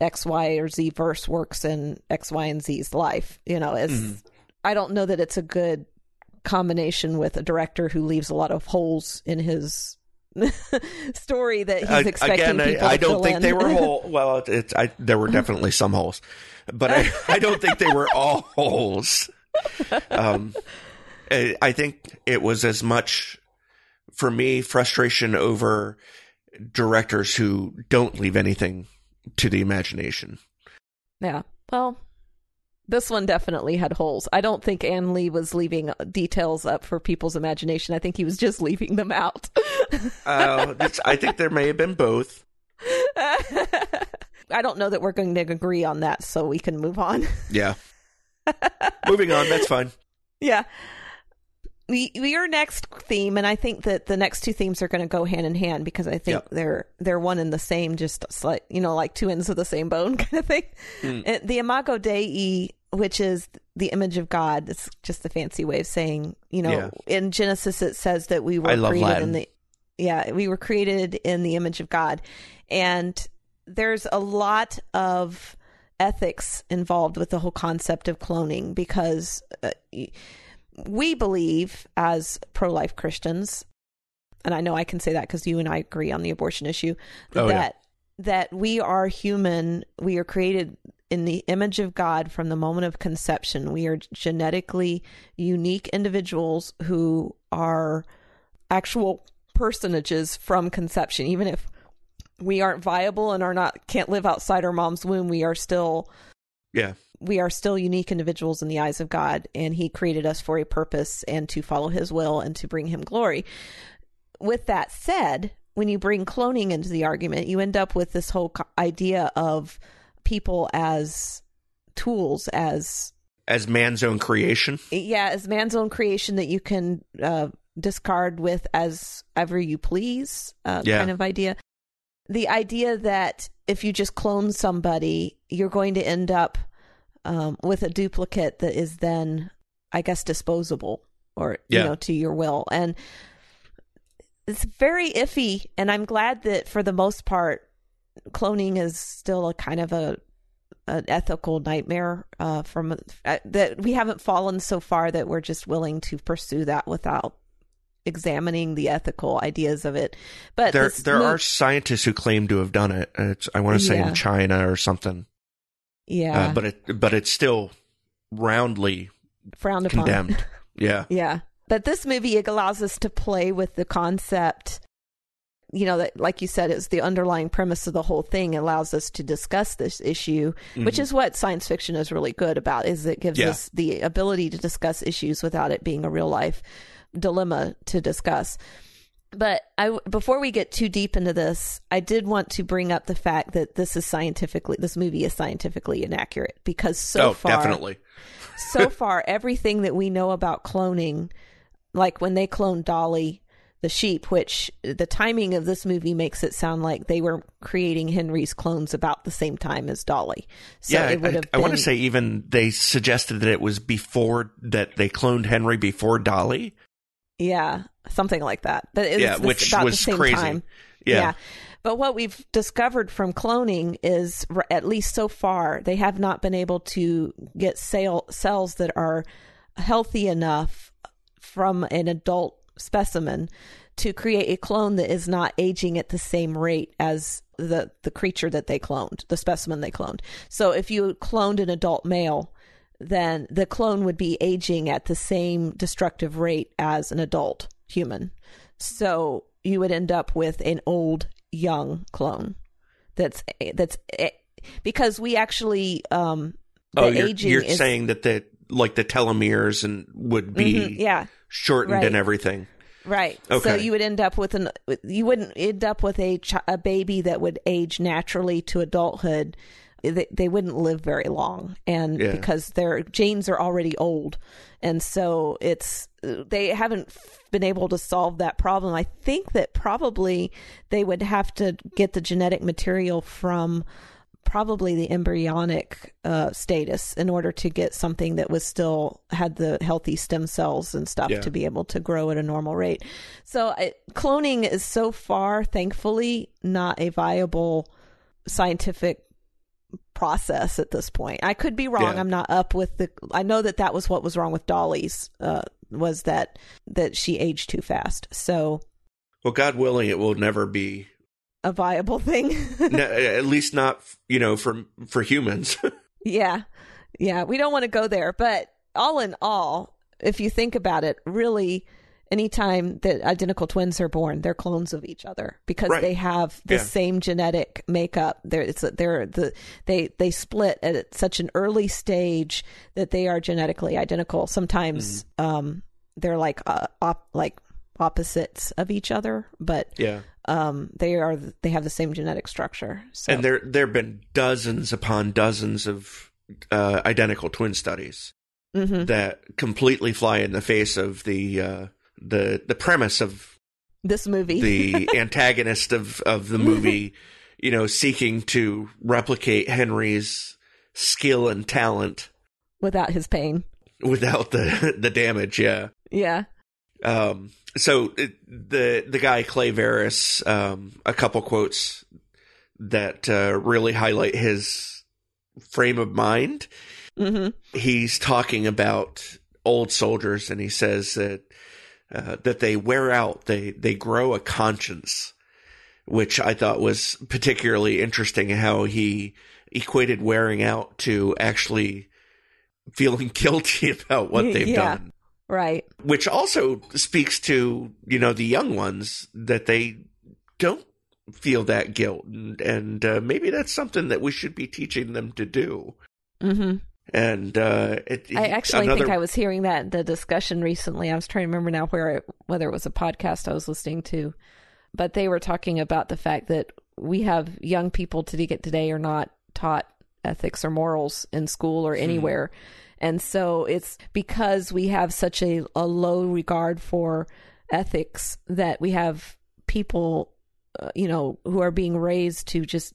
X, Y, or Z verse works in X, Y, and Z's life. You know, as Mm-hmm. I don't know that it's a good combination with a director who leaves a lot of holes in his story that he's expecting again, people I, I don't think in. they were whole. Well, it, I, there were definitely some holes, but I, I don't think they were all holes. Um, I, I think it was as much for me frustration over directors who don't leave anything to the imagination. Yeah. Well, this one definitely had holes. I don't think Ang Lee was leaving details up for people's imagination. I think he was just leaving them out. Uh, I think there may have been both. I don't know that we're going to agree on that, so we can move on. Yeah. Moving on, that's fine. yeah. We, your next theme, and I think that the next two themes are going to go hand in hand because I think Yep. they're they're one and the same, just slight, you know, like two ends of the same bone kind of thing. Uh, The Imago Dei, which is the image of God, it's just a fancy way of saying, you know, Yeah. in Genesis it says that we were created Latin. in the yeah, we were created in the image of God, and there's a lot of ethics involved with the whole concept of cloning because uh, we believe as pro-life Christians, and I know I can say that because you and I agree on the abortion issue Oh, yeah. that that we are human, we are created in the image of God from the moment of conception. We are genetically unique individuals who are actual personages from conception even if we aren't viable and are not can't live outside our mom's womb we are still Yeah. We are still unique individuals in the eyes of God, and He created us for a purpose and to follow His will and to bring Him glory. With that said, when you bring cloning into the argument, you end up with this whole idea of people as tools, as As man's own creation. yeah, as man's own creation that you can uh, discard with as ever you please, uh, Yeah. kind of idea. The idea that if you just clone somebody, you're going to end up um, with a duplicate that is then, I guess, disposable or Yeah. you know to your will, and it's very iffy. And I'm glad that for the most part, cloning is still a kind of a an ethical nightmare uh, from uh, that we haven't fallen so far that we're just willing to pursue that without examining the ethical ideas of it. But There, there are scientists who claim to have done it. It's, I want to say Yeah. in China or something, yeah, uh, but it, but it's still roundly frowned upon. condemned. yeah, Yeah. But this movie it allows us to play with the concept, you know, that, like you said, it's the underlying premise of the whole thing. It allows us to discuss this issue, which is what science fiction is really good about, is it gives Mm-hmm. Yeah. us the ability to discuss issues without it being a real life dilemma to discuss. But I, before we get too deep into this, I did want to bring up the fact that this is scientifically, this movie is scientifically inaccurate because so oh, far, definitely. so far everything that we know about cloning like when they cloned dolly the sheep which the timing of this movie makes it sound like they were creating henry's clones about the same time as dolly so yeah, it would I, have I want to say even they suggested that it was before that they cloned Henry before Dolly. Yeah something like that but it's Yeah, which about was the same crazy. time Yeah. But what we've discovered from cloning is, at least so far, they have not been able to get cell, cells that are healthy enough from an adult specimen to create a clone that is not aging at the same rate as the, the creature that they cloned, the specimen they cloned. So if you cloned an adult male, then the clone would be aging at the same destructive rate as an adult human. So you would end up with an old young clone. That's that's because we actually um the Oh, you're, aging you're is saying that the like the telomeres and would be Mhm, yeah shortened right. and everything. right so you would end up with an you wouldn't end up with a ch- a baby that would age naturally to adulthood they, they wouldn't live very long and Yeah. because their genes are already old and so it's they haven't been able to solve that problem i think that probably they would have to get the genetic material from probably the embryonic uh, status in order to get something that was still had the healthy stem cells and stuff Yeah. to be able to grow at a normal rate. So I, cloning is so far, thankfully, not a viable scientific process at this point. I could be wrong. Yeah. I'm not up with the. I know that that was what was wrong with Dolly's. Uh, was that that she aged too fast? So Well, God willing, it will never be. a viable thing. ne- at least not, you know, for for humans. Yeah. Yeah. We don't want to go there. But all in all, if you think about it, really, anytime that identical twins are born, they're clones of each other because Right. they have the Yeah. same genetic makeup. They're, it's, they're the, they, they split at such an early stage that they are genetically identical. Sometimes, um, they're like, uh, op, like opposites of each other, but, yeah. um, they are, they have the same genetic structure. So, And there there have been dozens upon dozens of uh, identical twin studies Mhm. that completely fly in the face of the uh, the the premise of this movie. the antagonist of of the movie, you know, seeking to replicate Henry's skill and talent without his pain. without the the damage. Yeah. Yeah. Um, so it, the the guy Clay Verris, um, a couple quotes that uh, really highlight his frame of mind. hmm He's talking about old soldiers, and he says that uh, that they wear out, they they grow a conscience, which I thought was particularly interesting. How he equated wearing out to actually feeling guilty about what they've Yeah. done Right. which also speaks to you know the young ones that they don't feel that guilt and, and uh, maybe that's something that we should be teaching them to do hmm and uh it, I actually another, think I was hearing that in the discussion recently. I was trying to remember now where it, whether it was a podcast I was listening to, but they were talking about the fact that we have young people to get today are not taught ethics or morals in school or anywhere. And so it's because we have such a, a low regard for ethics that we have people, uh, you know, who are being raised to just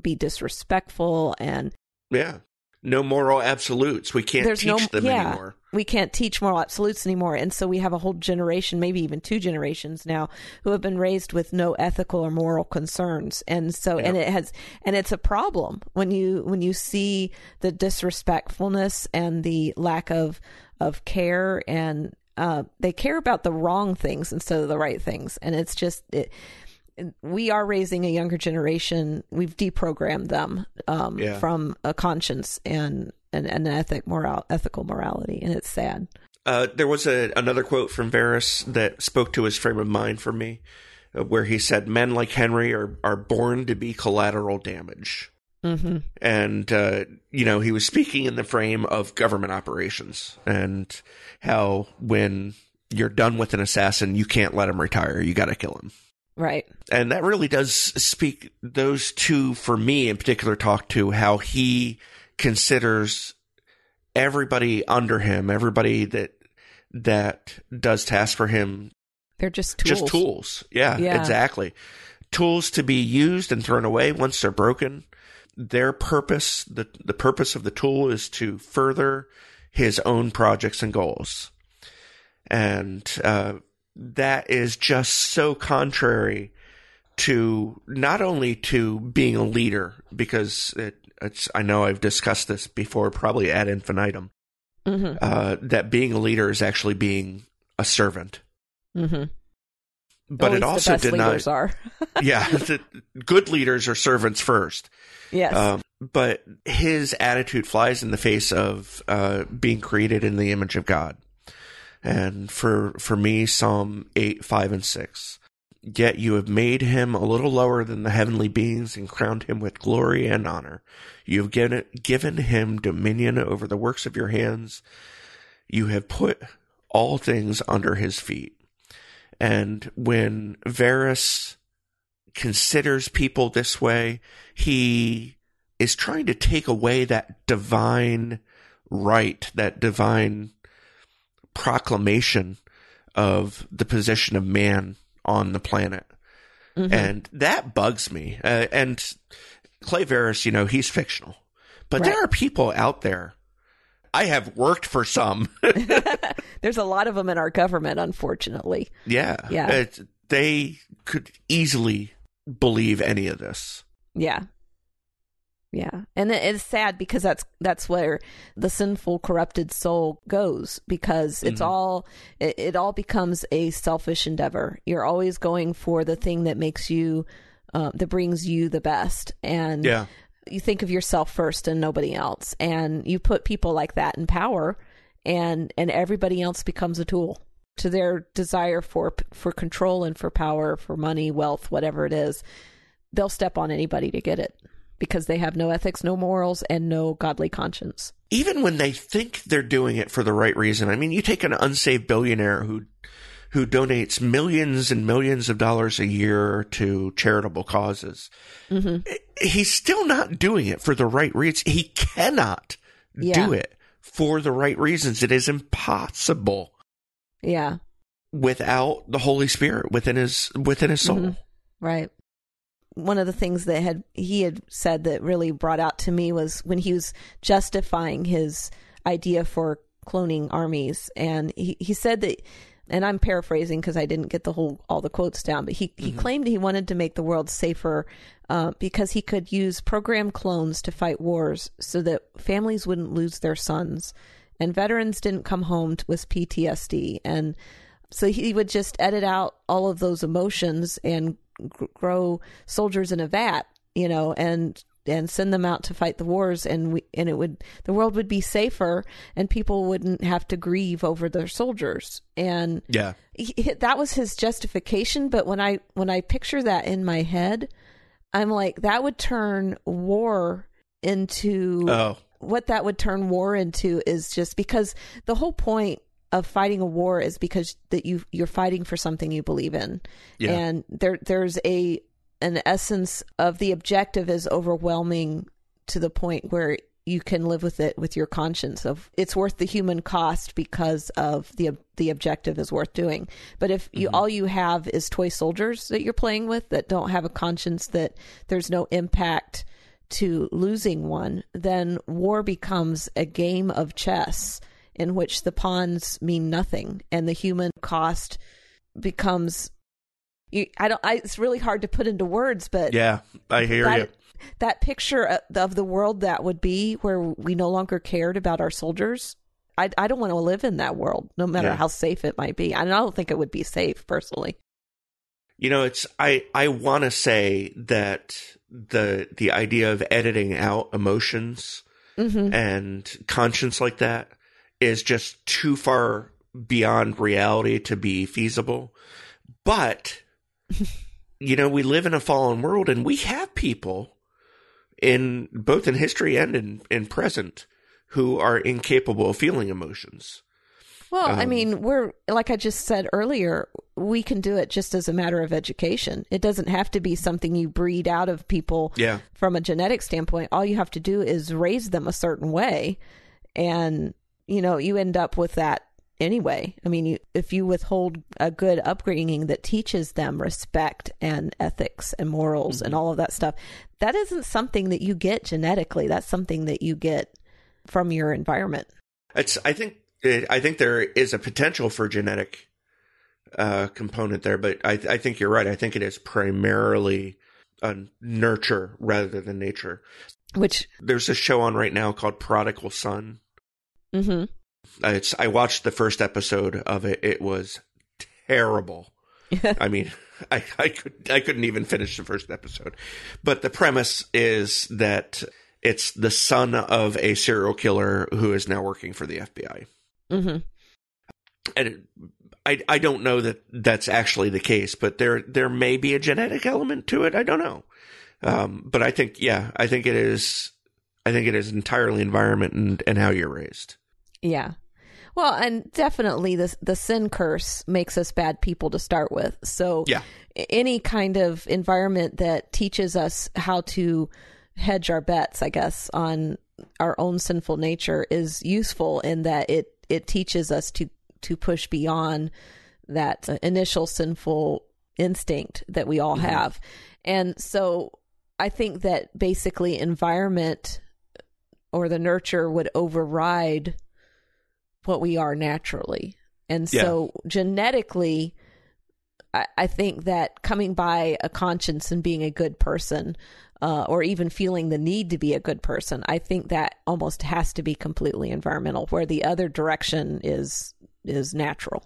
be disrespectful and yeah no moral absolutes we can't There's teach no- them yeah. anymore we can't teach moral absolutes anymore. And so we have a whole generation, maybe even two generations now, who have been raised with no ethical or moral concerns. And so, and it has, and it's a problem when you, when you see the disrespectfulness and the lack of, of care and, uh, they care about the wrong things instead of the right things. And it's just, it, we are raising a younger generation. We've deprogrammed them um, Yeah. from a conscience and an, an ethic moral, ethical morality, and it's sad. uh, there was a, another quote from Verris that spoke to his frame of mind for me, uh, where he said, "Men like Henry are are born to be collateral damage." hmm and uh, you know he was speaking in the frame of government operations and how when you're done with an assassin you can't let him retire you got to kill him Right. and that really does speak those two for me in particular talk to how he considers everybody under him everybody that that does tasks for him They're just tools. just tools. Yeah, Yeah. exactly. Tools to be used and thrown away once they're broken. Their purpose, the the purpose of the tool is to further his own projects and goals. And uh, that is just so contrary to not only to being a leader, because it, it's I know I've discussed this before, probably ad infinitum, hmm uh, that being a leader is actually being a servant. hmm But it also denies leaders are. yeah, the good leaders are servants first. yes. Um, but his attitude flies in the face of uh, being created in the image of God. And for for me, Psalm eight, five, and six. Yet you have made him a little lower than the heavenly beings and crowned him with glory and honor. You have given, given him dominion over the works of your hands. You have put all things under his feet. And when Verris considers people this way, he is trying to take away that divine right, that divine proclamation of the position of man on the planet. Mhm. And that bugs me. Uh, and Clay Verris, you know, he's fictional, but Right. there are people out there. I have worked for some. There's a lot of them in our government, unfortunately. yeah. Yeah. It- they could easily believe any of this. Yeah. Yeah. And it's sad because that's that's where the sinful corrupted soul goes because it's Mhm. all it, it all becomes a selfish endeavor. You're always going for the thing that makes you uh, that brings you the best and Yeah. you think of yourself first and nobody else and you put people like that in power and and everybody else becomes a tool to their desire for for control and for power for money wealth whatever it is they'll step on anybody to get it because they have no ethics no morals and no godly conscience Even when they think they're doing it for the right reason. I mean, you take an unsaved billionaire who who donates millions and millions of dollars a year to charitable causes. hmm He's still not doing it for the right reasons. He cannot Yeah. do it for the right reasons. It is impossible yeah without the Holy Spirit within his within his soul. Mhm. Right. One of the things that had he had said that really brought out to me was when he was justifying his idea for cloning armies, and he, he said that, and I'm paraphrasing because I didn't get the whole all the quotes down, but he he claimed he wanted to make the world safer uh, because he could use program clones to fight wars so that families wouldn't lose their sons, and veterans didn't come home with PTSD and so he would just edit out all of those emotions and grow soldiers in a vat you know and and send them out to fight the wars and we and it would the world would be safer and people wouldn't have to grieve over their soldiers and Yeah. he, that was his justification but when i when i picture that in my head i'm like that would turn war into Oh. what that would turn war into is just because the whole point of fighting a war is because that you you're fighting for something you believe in. Yeah. and there there's a an essence of the objective is overwhelming to the point where you can live with it with your conscience of it's worth the human cost because of the the objective is worth doing. But if you mm-hmm. all you have is toy soldiers that you're playing with that don't have a conscience that there's no impact to losing one then war becomes a game of chess in which the pawns mean nothing and the human cost becomes you, I don't I, it's really hard to put into words but Yeah. I hear you. that, that picture of- the world that would be where we no longer cared about our soldiers I, I don't want to live in that world no matter Yeah. how safe it might be and I don't think it would be safe personally You know, it's I I want to say that the the idea of editing out emotions hmm and conscience like that is just too far beyond reality to be feasible. But you know, we live in a fallen world and we have people in both in history and in in present who are incapable of feeling emotions. Well, I Um, mean, we're like I just said earlier, we can do it just as a matter of education. It doesn't have to be something you breed out of people Yeah. from a genetic standpoint. All you have to do is raise them a certain way, and you know you end up with that anyway. I mean, you, if you withhold a good upbringing that teaches them respect and ethics and morals and all of that stuff, that isn't something that you get genetically. That's something that you get from your environment. It's. I think. I think there is a potential for genetic uh, component there, but I, I think you're right. I think it is primarily a nurture rather than nature. Which, There's a show on right now called Prodigal Son. Hmm Uh, It's. I watched the first episode of it. It was terrible. I mean, I, I could I couldn't even finish the first episode. But the premise is that it's the son of a serial killer who is now working for the FBI. hmm and it- I I don't know that that's actually the case, but there there may be a genetic element to it. I don't know, um, but I think yeah, I think it is. I think it is entirely environment and, and how you're raised. Yeah. Well, and definitely the the sin curse makes us bad people to start with. So Yeah. any kind of environment that teaches us how to hedge our bets, I guess, on our own sinful nature is useful in that it it teaches us to to push beyond that initial sinful instinct that we all mm-hmm. have. And so I think that basically environment or the nurture would override what we are naturally. And so genetically, I, I think that coming by a conscience and being a good person, uh, or even feeling the need to be a good person, I think that almost has to be completely environmental, where the other direction is is natural.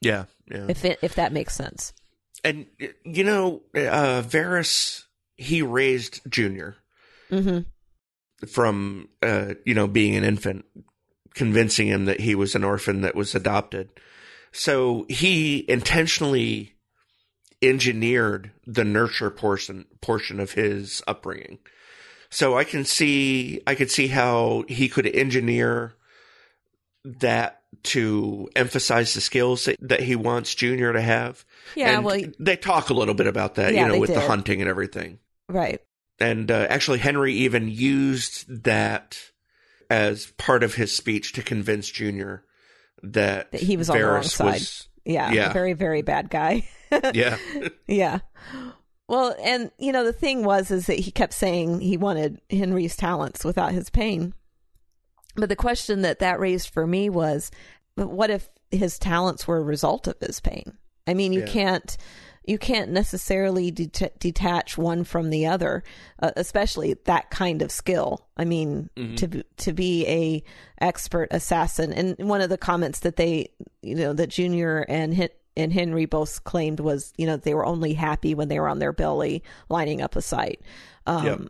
Yeah, yeah. If it, if that makes sense. And you know, uh, Verris he raised Junior hmm from uh, you know being an infant, convincing him that he was an orphan that was adopted. So he intentionally engineered the nurture portion portion of his upbringing. So I can see I could see how he could engineer that to emphasize the skills that, that he wants Junior to have. Yeah, And well, they talk a little bit about that, Yeah, you know, with the hunting and everything. right. And uh, actually, Henry even used that as part of his speech to convince Junior that, That he was on the wrong side. was- Yeah, Yeah. very very bad guy. yeah, Yeah. Well, and you know the thing was is that he kept saying he wanted Henry's talents without his pain. But the question that that raised for me was, but what if his talents were a result of his pain? I mean, you Yeah. can't you can't necessarily det- detach one from the other, uh, especially that kind of skill. I mean, to be- to be a expert assassin. And one of the comments that they, you know, that Junior and Hen- and Henry both claimed was, you know, they were only happy when they were on their belly lining up a sight. Um, Yep.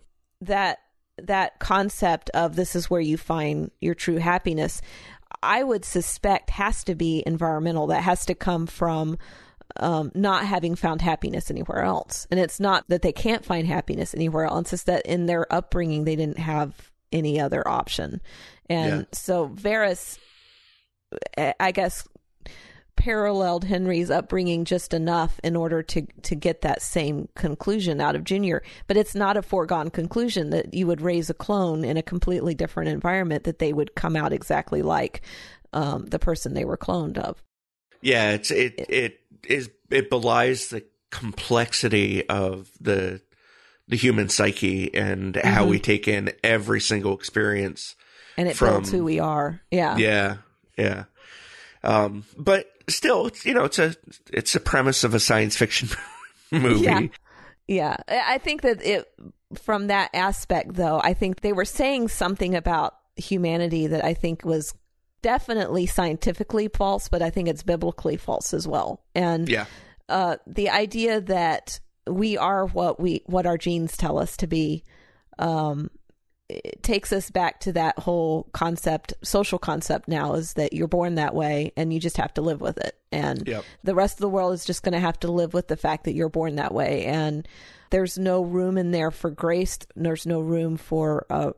That that concept of this is where you find your true happiness, I would suspect has to be environmental. That has to come from um, not having found happiness anywhere else. And it's not that they can't find happiness anywhere else. It's that in their upbringing, they didn't have any other option. And Yeah. so Verris, I guess, paralleled Henry's upbringing just enough in order to to get that same conclusion out of Junior. But it's not a foregone conclusion that you would raise a clone in a completely different environment that they would come out exactly like um, the person they were cloned of. yeah. It's it it is it belies the complexity of the the human psyche and how Mm-hmm. we take in every single experience. And it From- builds who we are. Yeah. Yeah, yeah. Um, but still, it's, you know, it's a it's a premise of a science fiction movie. Yeah. Yeah. I think that it, from that aspect, though, I think they were saying something about humanity that I think was definitely scientifically false, but I think it's biblically false as well. And Yeah. uh, the idea that we are what we what our genes tell us to be um, it takes us back to that whole concept social concept now is that you're born that way and you just have to live with it and Yep. the rest of the world is just going to have to live with the fact that you're born that way and there's no room in there for grace there's no room for uh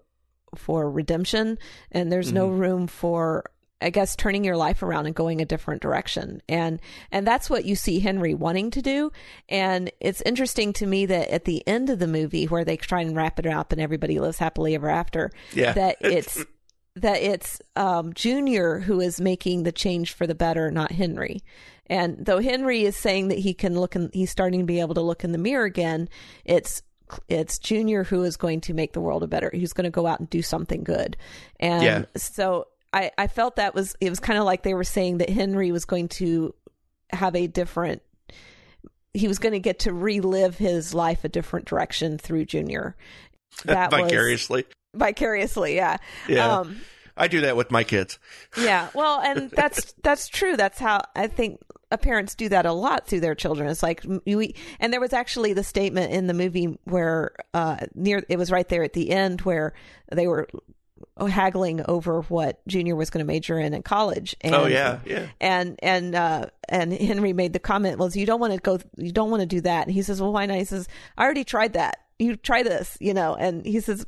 for redemption and there's no room for I guess turning your life around and going a different direction. And and that's what you see Henry wanting to do. And it's interesting to me that at the end of the movie where they try and wrap it up and everybody lives happily ever after, Yeah. that it's that it's um, Junior who is making the change for the better, not Henry. And though Henry is saying that he can look in, he's starting to be able to look in the mirror again. It's it's Junior who is going to make the world a better. He's going to go out and do something good. And Yeah. so I I felt that was it was kind of like they were saying that Henry was going to have a different he was going to get to relive his life a different direction through Junior. That was Vicariously. vicariously, yeah. Yeah. Um, I do that with my kids. yeah. Well, and that's that's true. That's how I think parents do that a lot through their children. It's like we and there was actually the statement in the movie where uh near it was right there at the end where they were haggling over what Junior was going to major in in college. And, oh yeah, yeah. and and uh and Henry made the comment, "Well, you don't want to go, you don't want to do that." And he says, "Well, why not?" He says, "I already tried that. You try this, you know." And he says,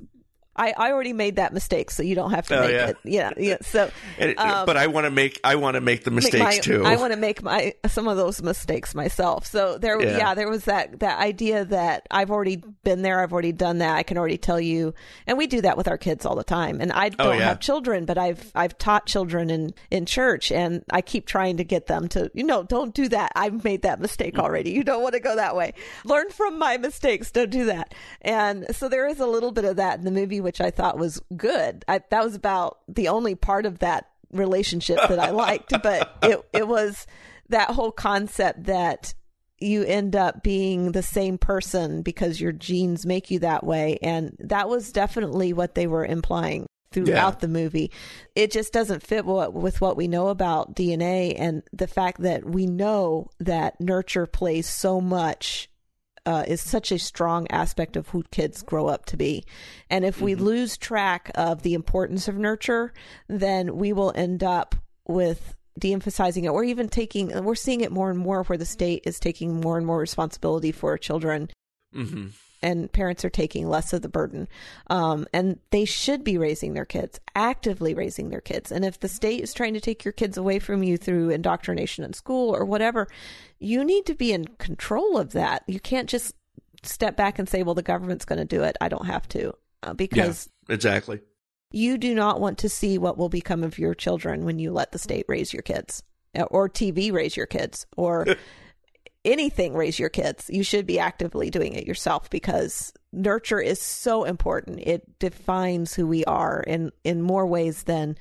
I, I already made that mistake, so you don't have to Oh, make yeah. it. Yeah, yeah. So, And- um, but I want to make I want to make the make mistakes my- too. I want to make my some of those mistakes myself. So there, Yeah. yeah. there was that that idea that I've already been there, I've already done that. I can already tell you, and we do that with our kids all the time. And I don't Oh, yeah. have children, but I've I've taught children in in church, and I keep trying to get them to, you know, don't do that. I've made that mistake already. You don't want to go that way. Learn from my mistakes. Don't do that. And so there is a little bit of that in the movie, which I thought was good. I, that was about the only part of that relationship that I liked, but it it was that whole concept that you end up being the same person because your genes make you that way and that was definitely what they were implying throughout Yeah. the movie it just doesn't fit what, with what we know about dna and the fact that we know that nurture plays so much uh, is such a strong aspect of who kids grow up to be. And if we lose track of the importance of nurture, then we will end up with de-emphasizing it or even taking we're seeing it more and more where the state is taking more and more responsibility for children. Hmm and parents are taking less of the burden. Um, and they should be raising their kids, actively raising their kids. And if the state is trying to take your kids away from you through indoctrination in school or whatever, you need to be in control of that. You can't just step back and say, well, the government's going to do it. I don't have to. Uh, because Exactly. you do not want to see what will become of your children when you let the state raise your kids uh, or TV raise your kids or anything raise your kids. You should be actively doing it yourself because nurture is so important. It defines who we are in, in more ways than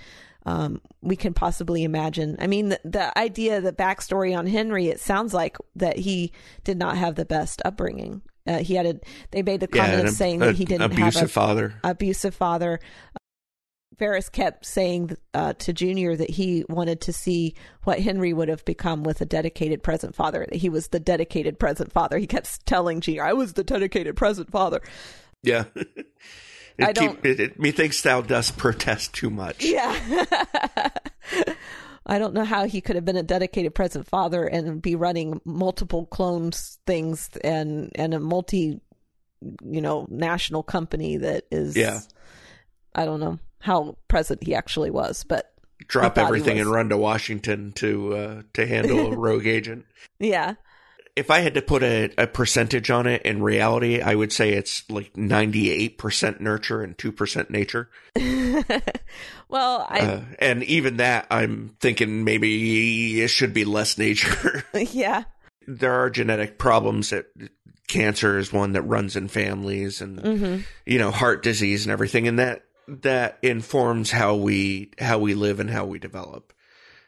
um, we can possibly imagine. I mean, the, the idea, the backstory on Henry, it sounds like that he did not have the best upbringing. Uh, he had a, they made the Yeah, comment an of saying ab- that he didn't have abusive a, father. abusive father. Ferris kept saying uh, to Junior that he wanted to see what Henry would have become with a dedicated present father. That he was the dedicated present father. He kept telling Junior, "I was the dedicated present father." Yeah. it I keep, it, it, methinks thou dost protest too much. Yeah. I don't know how he could have been a dedicated present father and be running multiple clones things and and a multi, you know, national company that is. Yeah. I don't know how present he actually was, but Drop I thought he everything and run to Washington to uh, to handle a rogue agent. yeah. If I had to put a, a percentage on it, in reality, I would say it's like ninety eight percent nurture and two percent nature. well, I uh, and even that, I'm thinking maybe it should be less nature. yeah. there are genetic problems that cancer is one that runs in families and hmm you know heart disease and everything and that that informs how we how we live and how we develop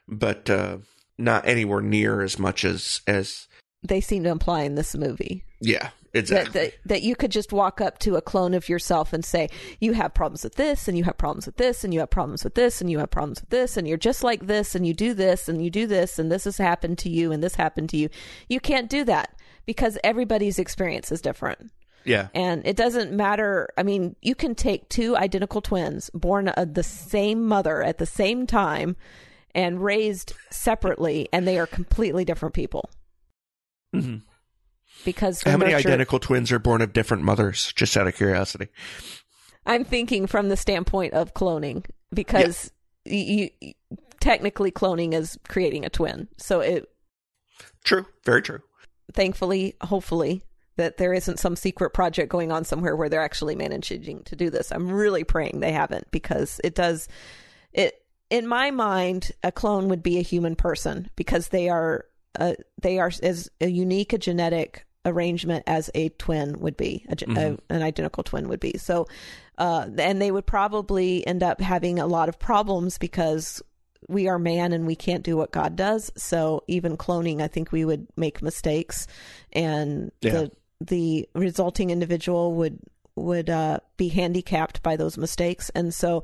but uh not anywhere near as much as as They seem to imply in this movie yeah that, exactly that that you could just walk up to a clone of yourself and say, "You have problems with this, and you have problems with this, and you have problems with this, and you have problems with this, and you're just like this, and you do this, and you do this, and this has happened to you, and this happened to you." You can't do that because everybody's experience is different. Yeah And it doesn't matter. I mean, you can take two identical twins born of the same mother at the same time and raised separately, and they are completely different people Mhm. because how many nurture- identical twins are born of different mothers just out of curiosity I'm thinking from the standpoint of cloning because you, you technically cloning is creating a twin. So it true very true thankfully, hopefully that there isn't some secret project going on somewhere where they're actually managing to do this. I'm really praying they haven't because it does it in my mind a clone would be a human person because they are uh, they are as a unique a genetic arrangement as a twin would be a, Mhm. a- an identical twin would be so uh, and they would probably end up having a lot of problems because we are man and we can't do what God does. So even cloning, I think we would make mistakes, and Yeah. the the resulting individual would would uh, be handicapped by those mistakes. And so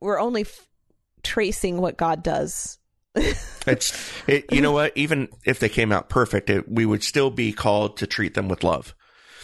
we're only f- tracing what God does. it's it, you know what even if they came out perfect it, we would still be called to treat them with love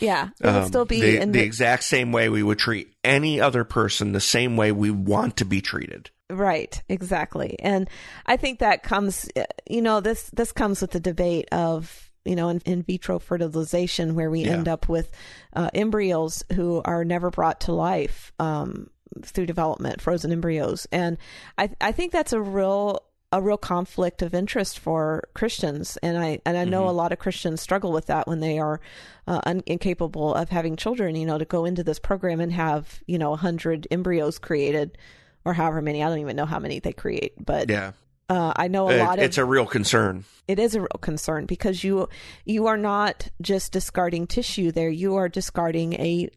Yeah, it would Um, still be the, in the the, exact same way we would treat any other person the same way we want to be treated Right, exactly. And I think that comes you know, this this comes with the debate of you know, in, in vitro fertilization, where we Yeah. end up with uh, embryos who are never brought to life um, through development, frozen embryos, and I I think that's a real a real conflict of interest for Christians, and I and I know a lot of Christians struggle with that when they are uh, un- incapable of having children. You know, to go into this program and have you know a hundred embryos created, or however many. I don't even know how many they create, but Yeah. Uh, I know a It- lot of it's a real concern. it is a real concern because you you are not just discarding tissue there. You are discarding a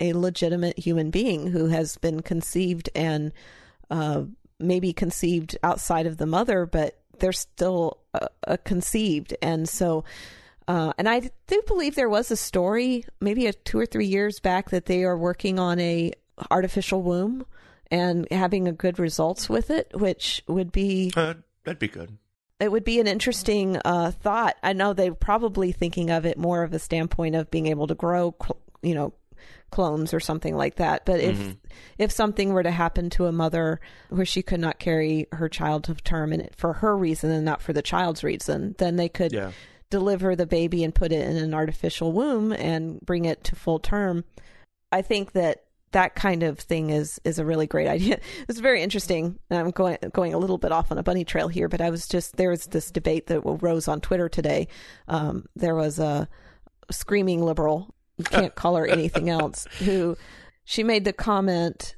a legitimate human being who has been conceived and uh, maybe conceived outside of the mother but they're still uh, conceived. And so uh, and I do believe there was a story maybe a two or three years back that they are working on a artificial womb and having a good results with it which would be Uh, that'd be good. it would be an interesting uh, thought. I know they're probably thinking of it more of a standpoint of being able to grow, cl- you know, clones or something like that. But if Mm-hmm. if something were to happen to a mother where she could not carry her child to term and for her reason and not for the child's reason, then they could Yeah. deliver the baby and put it in an artificial womb and bring it to full term. I think that that kind of thing is is a really great idea. It's very interesting. I'm going going a little bit off on a bunny trail here, but I was just there was this debate that rose on Twitter today. Um, there was a screaming liberal, can't call her anything else, who she made the comment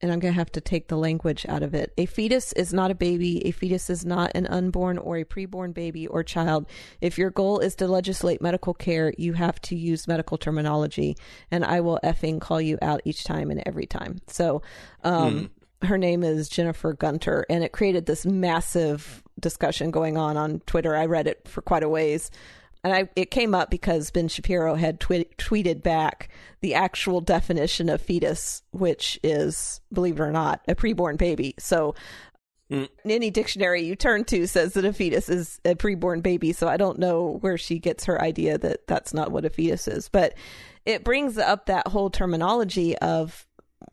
and I'm going to have to take the language out of it. A fetus is not a baby. A fetus is not an unborn or a preborn baby or child. If your goal is to legislate medical care, you have to use medical terminology, and I will effing call you out each time and every time. So, um, her name is Jennifer Gunter, and it created this massive discussion going on on Twitter. I read it for quite a ways. And I, it came up because Ben Shapiro had twi- tweeted back the actual definition of fetus, which is, believe it or not, a preborn baby. So, Mm. any dictionary you turn to says that a fetus is a preborn baby. So, I don't know where she gets her idea that that's not what a fetus is. But it brings up that whole terminology of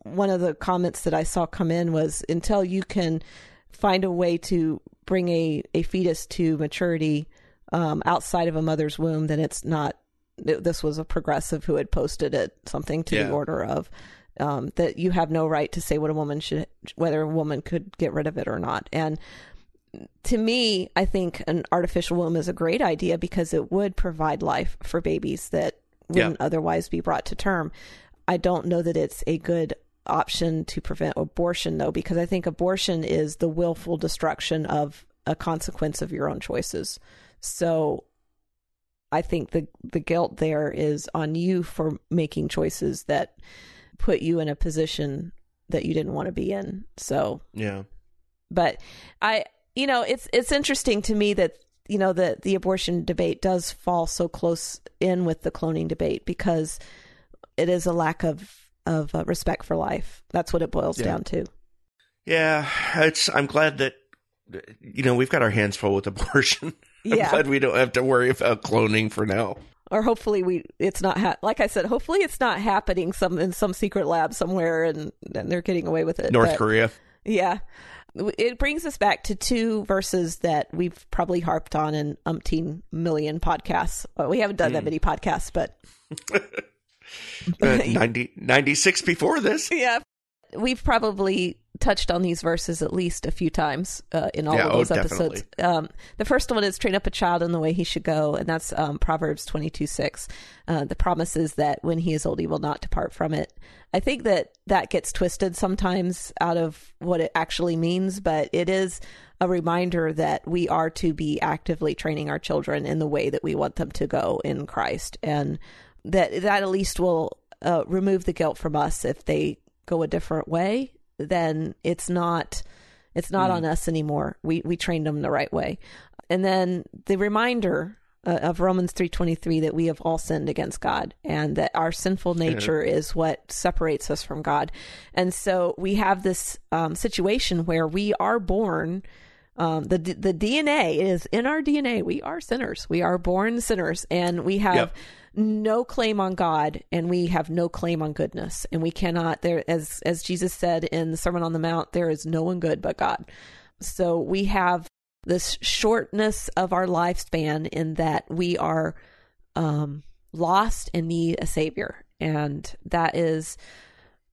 one of the comments that I saw come in was until you can find a way to bring a, a fetus to maturity um, outside of a mother's womb, then it's not. This was a progressive who had posted it, something to Yeah. the order of um, that you have no right to say what a woman should, whether a woman could get rid of it or not. And to me, I think an artificial womb is a great idea because it would provide life for babies that wouldn't otherwise be brought to term. I don't know that it's a good option to prevent abortion, though, because I think abortion is the willful destruction of a consequence of your own choices. So I think the the guilt there is on you for making choices that put you in a position that you didn't want to be in. So Yeah. but I you know it's it's interesting to me that you know the the abortion debate does fall so close in with the cloning debate because it is a lack of of uh, respect for life. That's what it boils Yeah. down to. Yeah. It's. I'm glad that you know we've got our hands full with abortion. I'm Yeah. glad we don't have to worry about cloning for now. Or hopefully we it's not ha- like I said hopefully it's not happening some in some secret lab somewhere and, and they're getting away with it. North But- Korea. Yeah. It brings us back to two verses that we've probably harped on in umpteen million podcasts. Well, we haven't done that many podcasts, but Uh, 90, 96 before this. yeah, we've probably touched on these verses at least a few times uh, in all Yeah, of oh, those episodes. Um, the first one is train up a child in the way he should go, and that's um, Proverbs twenty two six. Uh, the promise is that when he is old, he will not depart from it. I think that that gets twisted sometimes out of what it actually means, but it is a reminder that we are to be actively training our children in the way that we want them to go in Christ, and that that at least will uh, remove the guilt from us if they go a different way. Then it's not it's not on us anymore. We we trained them the right way, and then the reminder uh, of Romans three twenty three that we have all sinned against God, and that our sinful nature is what separates us from God, and so we have this um, situation where we are born. Um, the the DNA is in our DNA. We are sinners. We are born sinners, and we have Yep. no claim on God, and we have no claim on goodness, and we cannot. There, as as Jesus said in the Sermon on the Mount, there is no one good but God. So we have this shortness of our lifespan in that we are um, lost and need a savior. And that is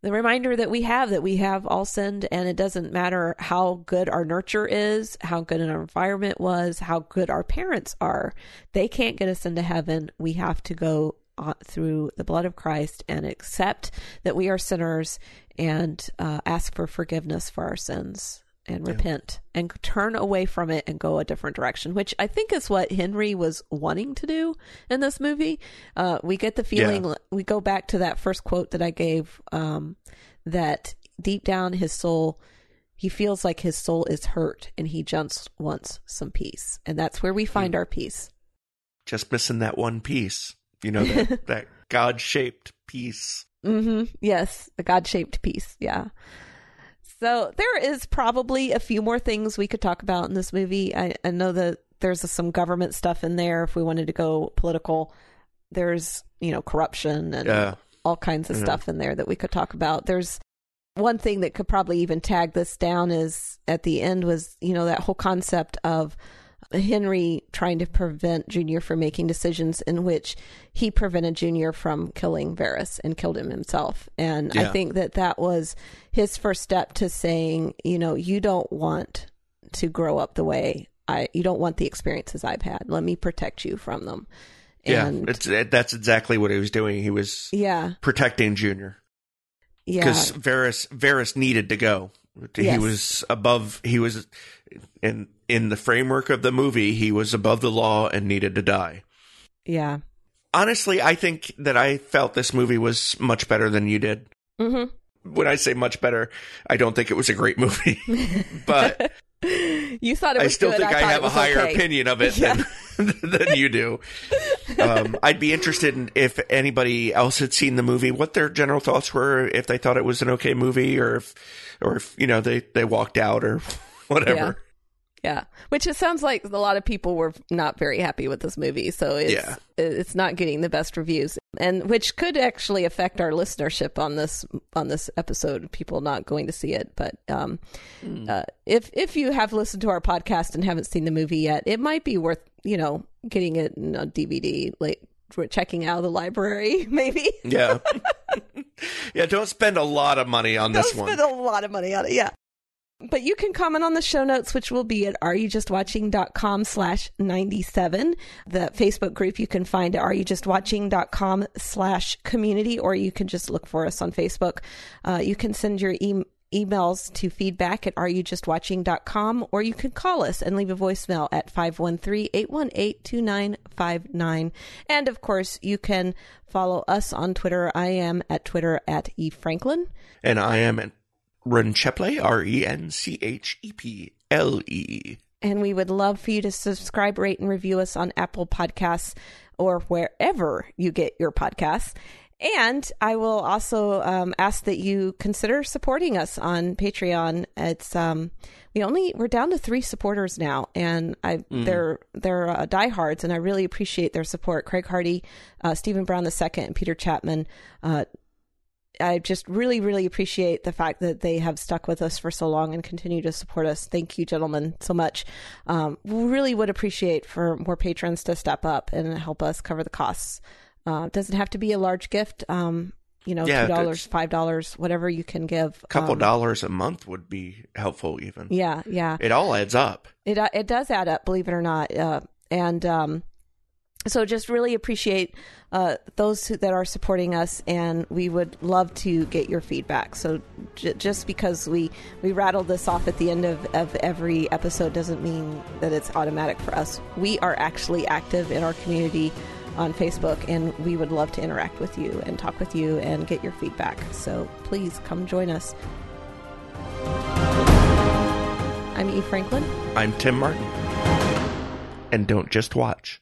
the reminder that we have that we have all sinned and it doesn't matter how good our nurture is, how good our environment was, how good our parents are. They can't get us into heaven. We have to go uh, through the blood of Christ and accept that we are sinners and uh, ask for forgiveness for our sins and yeah. repent and turn away from it and go a different direction, which I think is what Henry was wanting to do in this movie. Uh, we get the feeling, yeah. we go back to that first quote that I gave um, that deep down his soul, he feels like his soul is hurt and he just wants some peace. And that's where we find our peace. Just missing that one piece, you know, that, that God shaped piece. Mm-hmm. Yes, the God shaped piece. Yeah. So there is probably a few more things we could talk about in this movie. I, I know that there's some government stuff in there if we wanted to go political. There's, you know, corruption and yeah. all kinds of yeah. stuff in there that we could talk about. There's one thing that could probably even tag this down is at the end was, you know, that whole concept of Henry trying to prevent Junior from making decisions in which he prevented Junior from killing Verris and killed him himself. And yeah. I think that that was his first step to saying, you know, you don't want to grow up the way I, you don't want the experiences I've had. Let me protect you from them. And, yeah, it's, it, that's exactly what he was doing. He was yeah protecting Junior. Yeah, because Verris Verris needed to go. He was above. He was in in the framework of the movie. He was above the law and needed to die. Yeah. Honestly, I think that I felt this movie was much better than you did. Mm-hmm. When I say much better, I don't think it was a great movie, but you thought it was. I still good. think I, I have a higher okay. opinion of it yeah. than than you do. Um, I'd be interested in if anybody else had seen the movie, what their general thoughts were, if they thought it was an okay movie, or if, or if you know they they walked out or whatever. Yeah. Yeah, which it sounds like a lot of people were not very happy with this movie, so it's yeah. it's not getting the best reviews, and which could actually affect our listenership on this on this episode. People not going to see it, but um, mm. uh, if if you have listened to our podcast and haven't seen the movie yet, it might be worth you know getting it in a DVD, like checking out of the library, maybe. yeah, yeah. Don't spend a lot of money on don't this one. Spend a lot of money on it. Yeah. But you can comment on the show notes, which will be at areyoujustwatching.com slash 97. The Facebook group you can find at areyoujustwatching.com slash community, or you can just look for us on Facebook. Uh, you can send your emails to feedback at areyoujustwatching.com, or you can call us and leave a voicemail at 513-818-2959. And of course, you can follow us on Twitter. I am at Twitter at eFranklin. And I am at Rencheple, R E N C H E P L E. And we would love for you to subscribe, rate, and review us on Apple Podcasts or wherever you get your podcasts. And I will also um, ask that you consider supporting us on Patreon. It's um, we only we're down to three supporters now, and I mm. they're they're uh, diehards, and I really appreciate their support. Craig Hardy, uh, Stephen Brown II, and Peter Chapman. Uh, I just really, really appreciate the fact that they have stuck with us for so long and continue to support us. Thank you, gentlemen, so much. Um, we really would appreciate for more patrons to step up and help us cover the costs. Uh, it doesn't have to be a large gift. Um, you know, yeah, two dollars, five dollars, whatever you can give. A couple um, dollars a month would be helpful, even. Yeah, yeah. It all adds up. It uh, it does add up, believe it or not. Uh, and um, so just really appreciate uh, those who, that are supporting us and we would love to get your feedback. So j- just because we we rattle this off at the end of, of every episode doesn't mean that it's automatic for us. We are actually active in our community on facebook and we would love to interact with you and talk with you and get your feedback. So please come join us. I'm e. Franklin. I'm tim martin. And don't just watch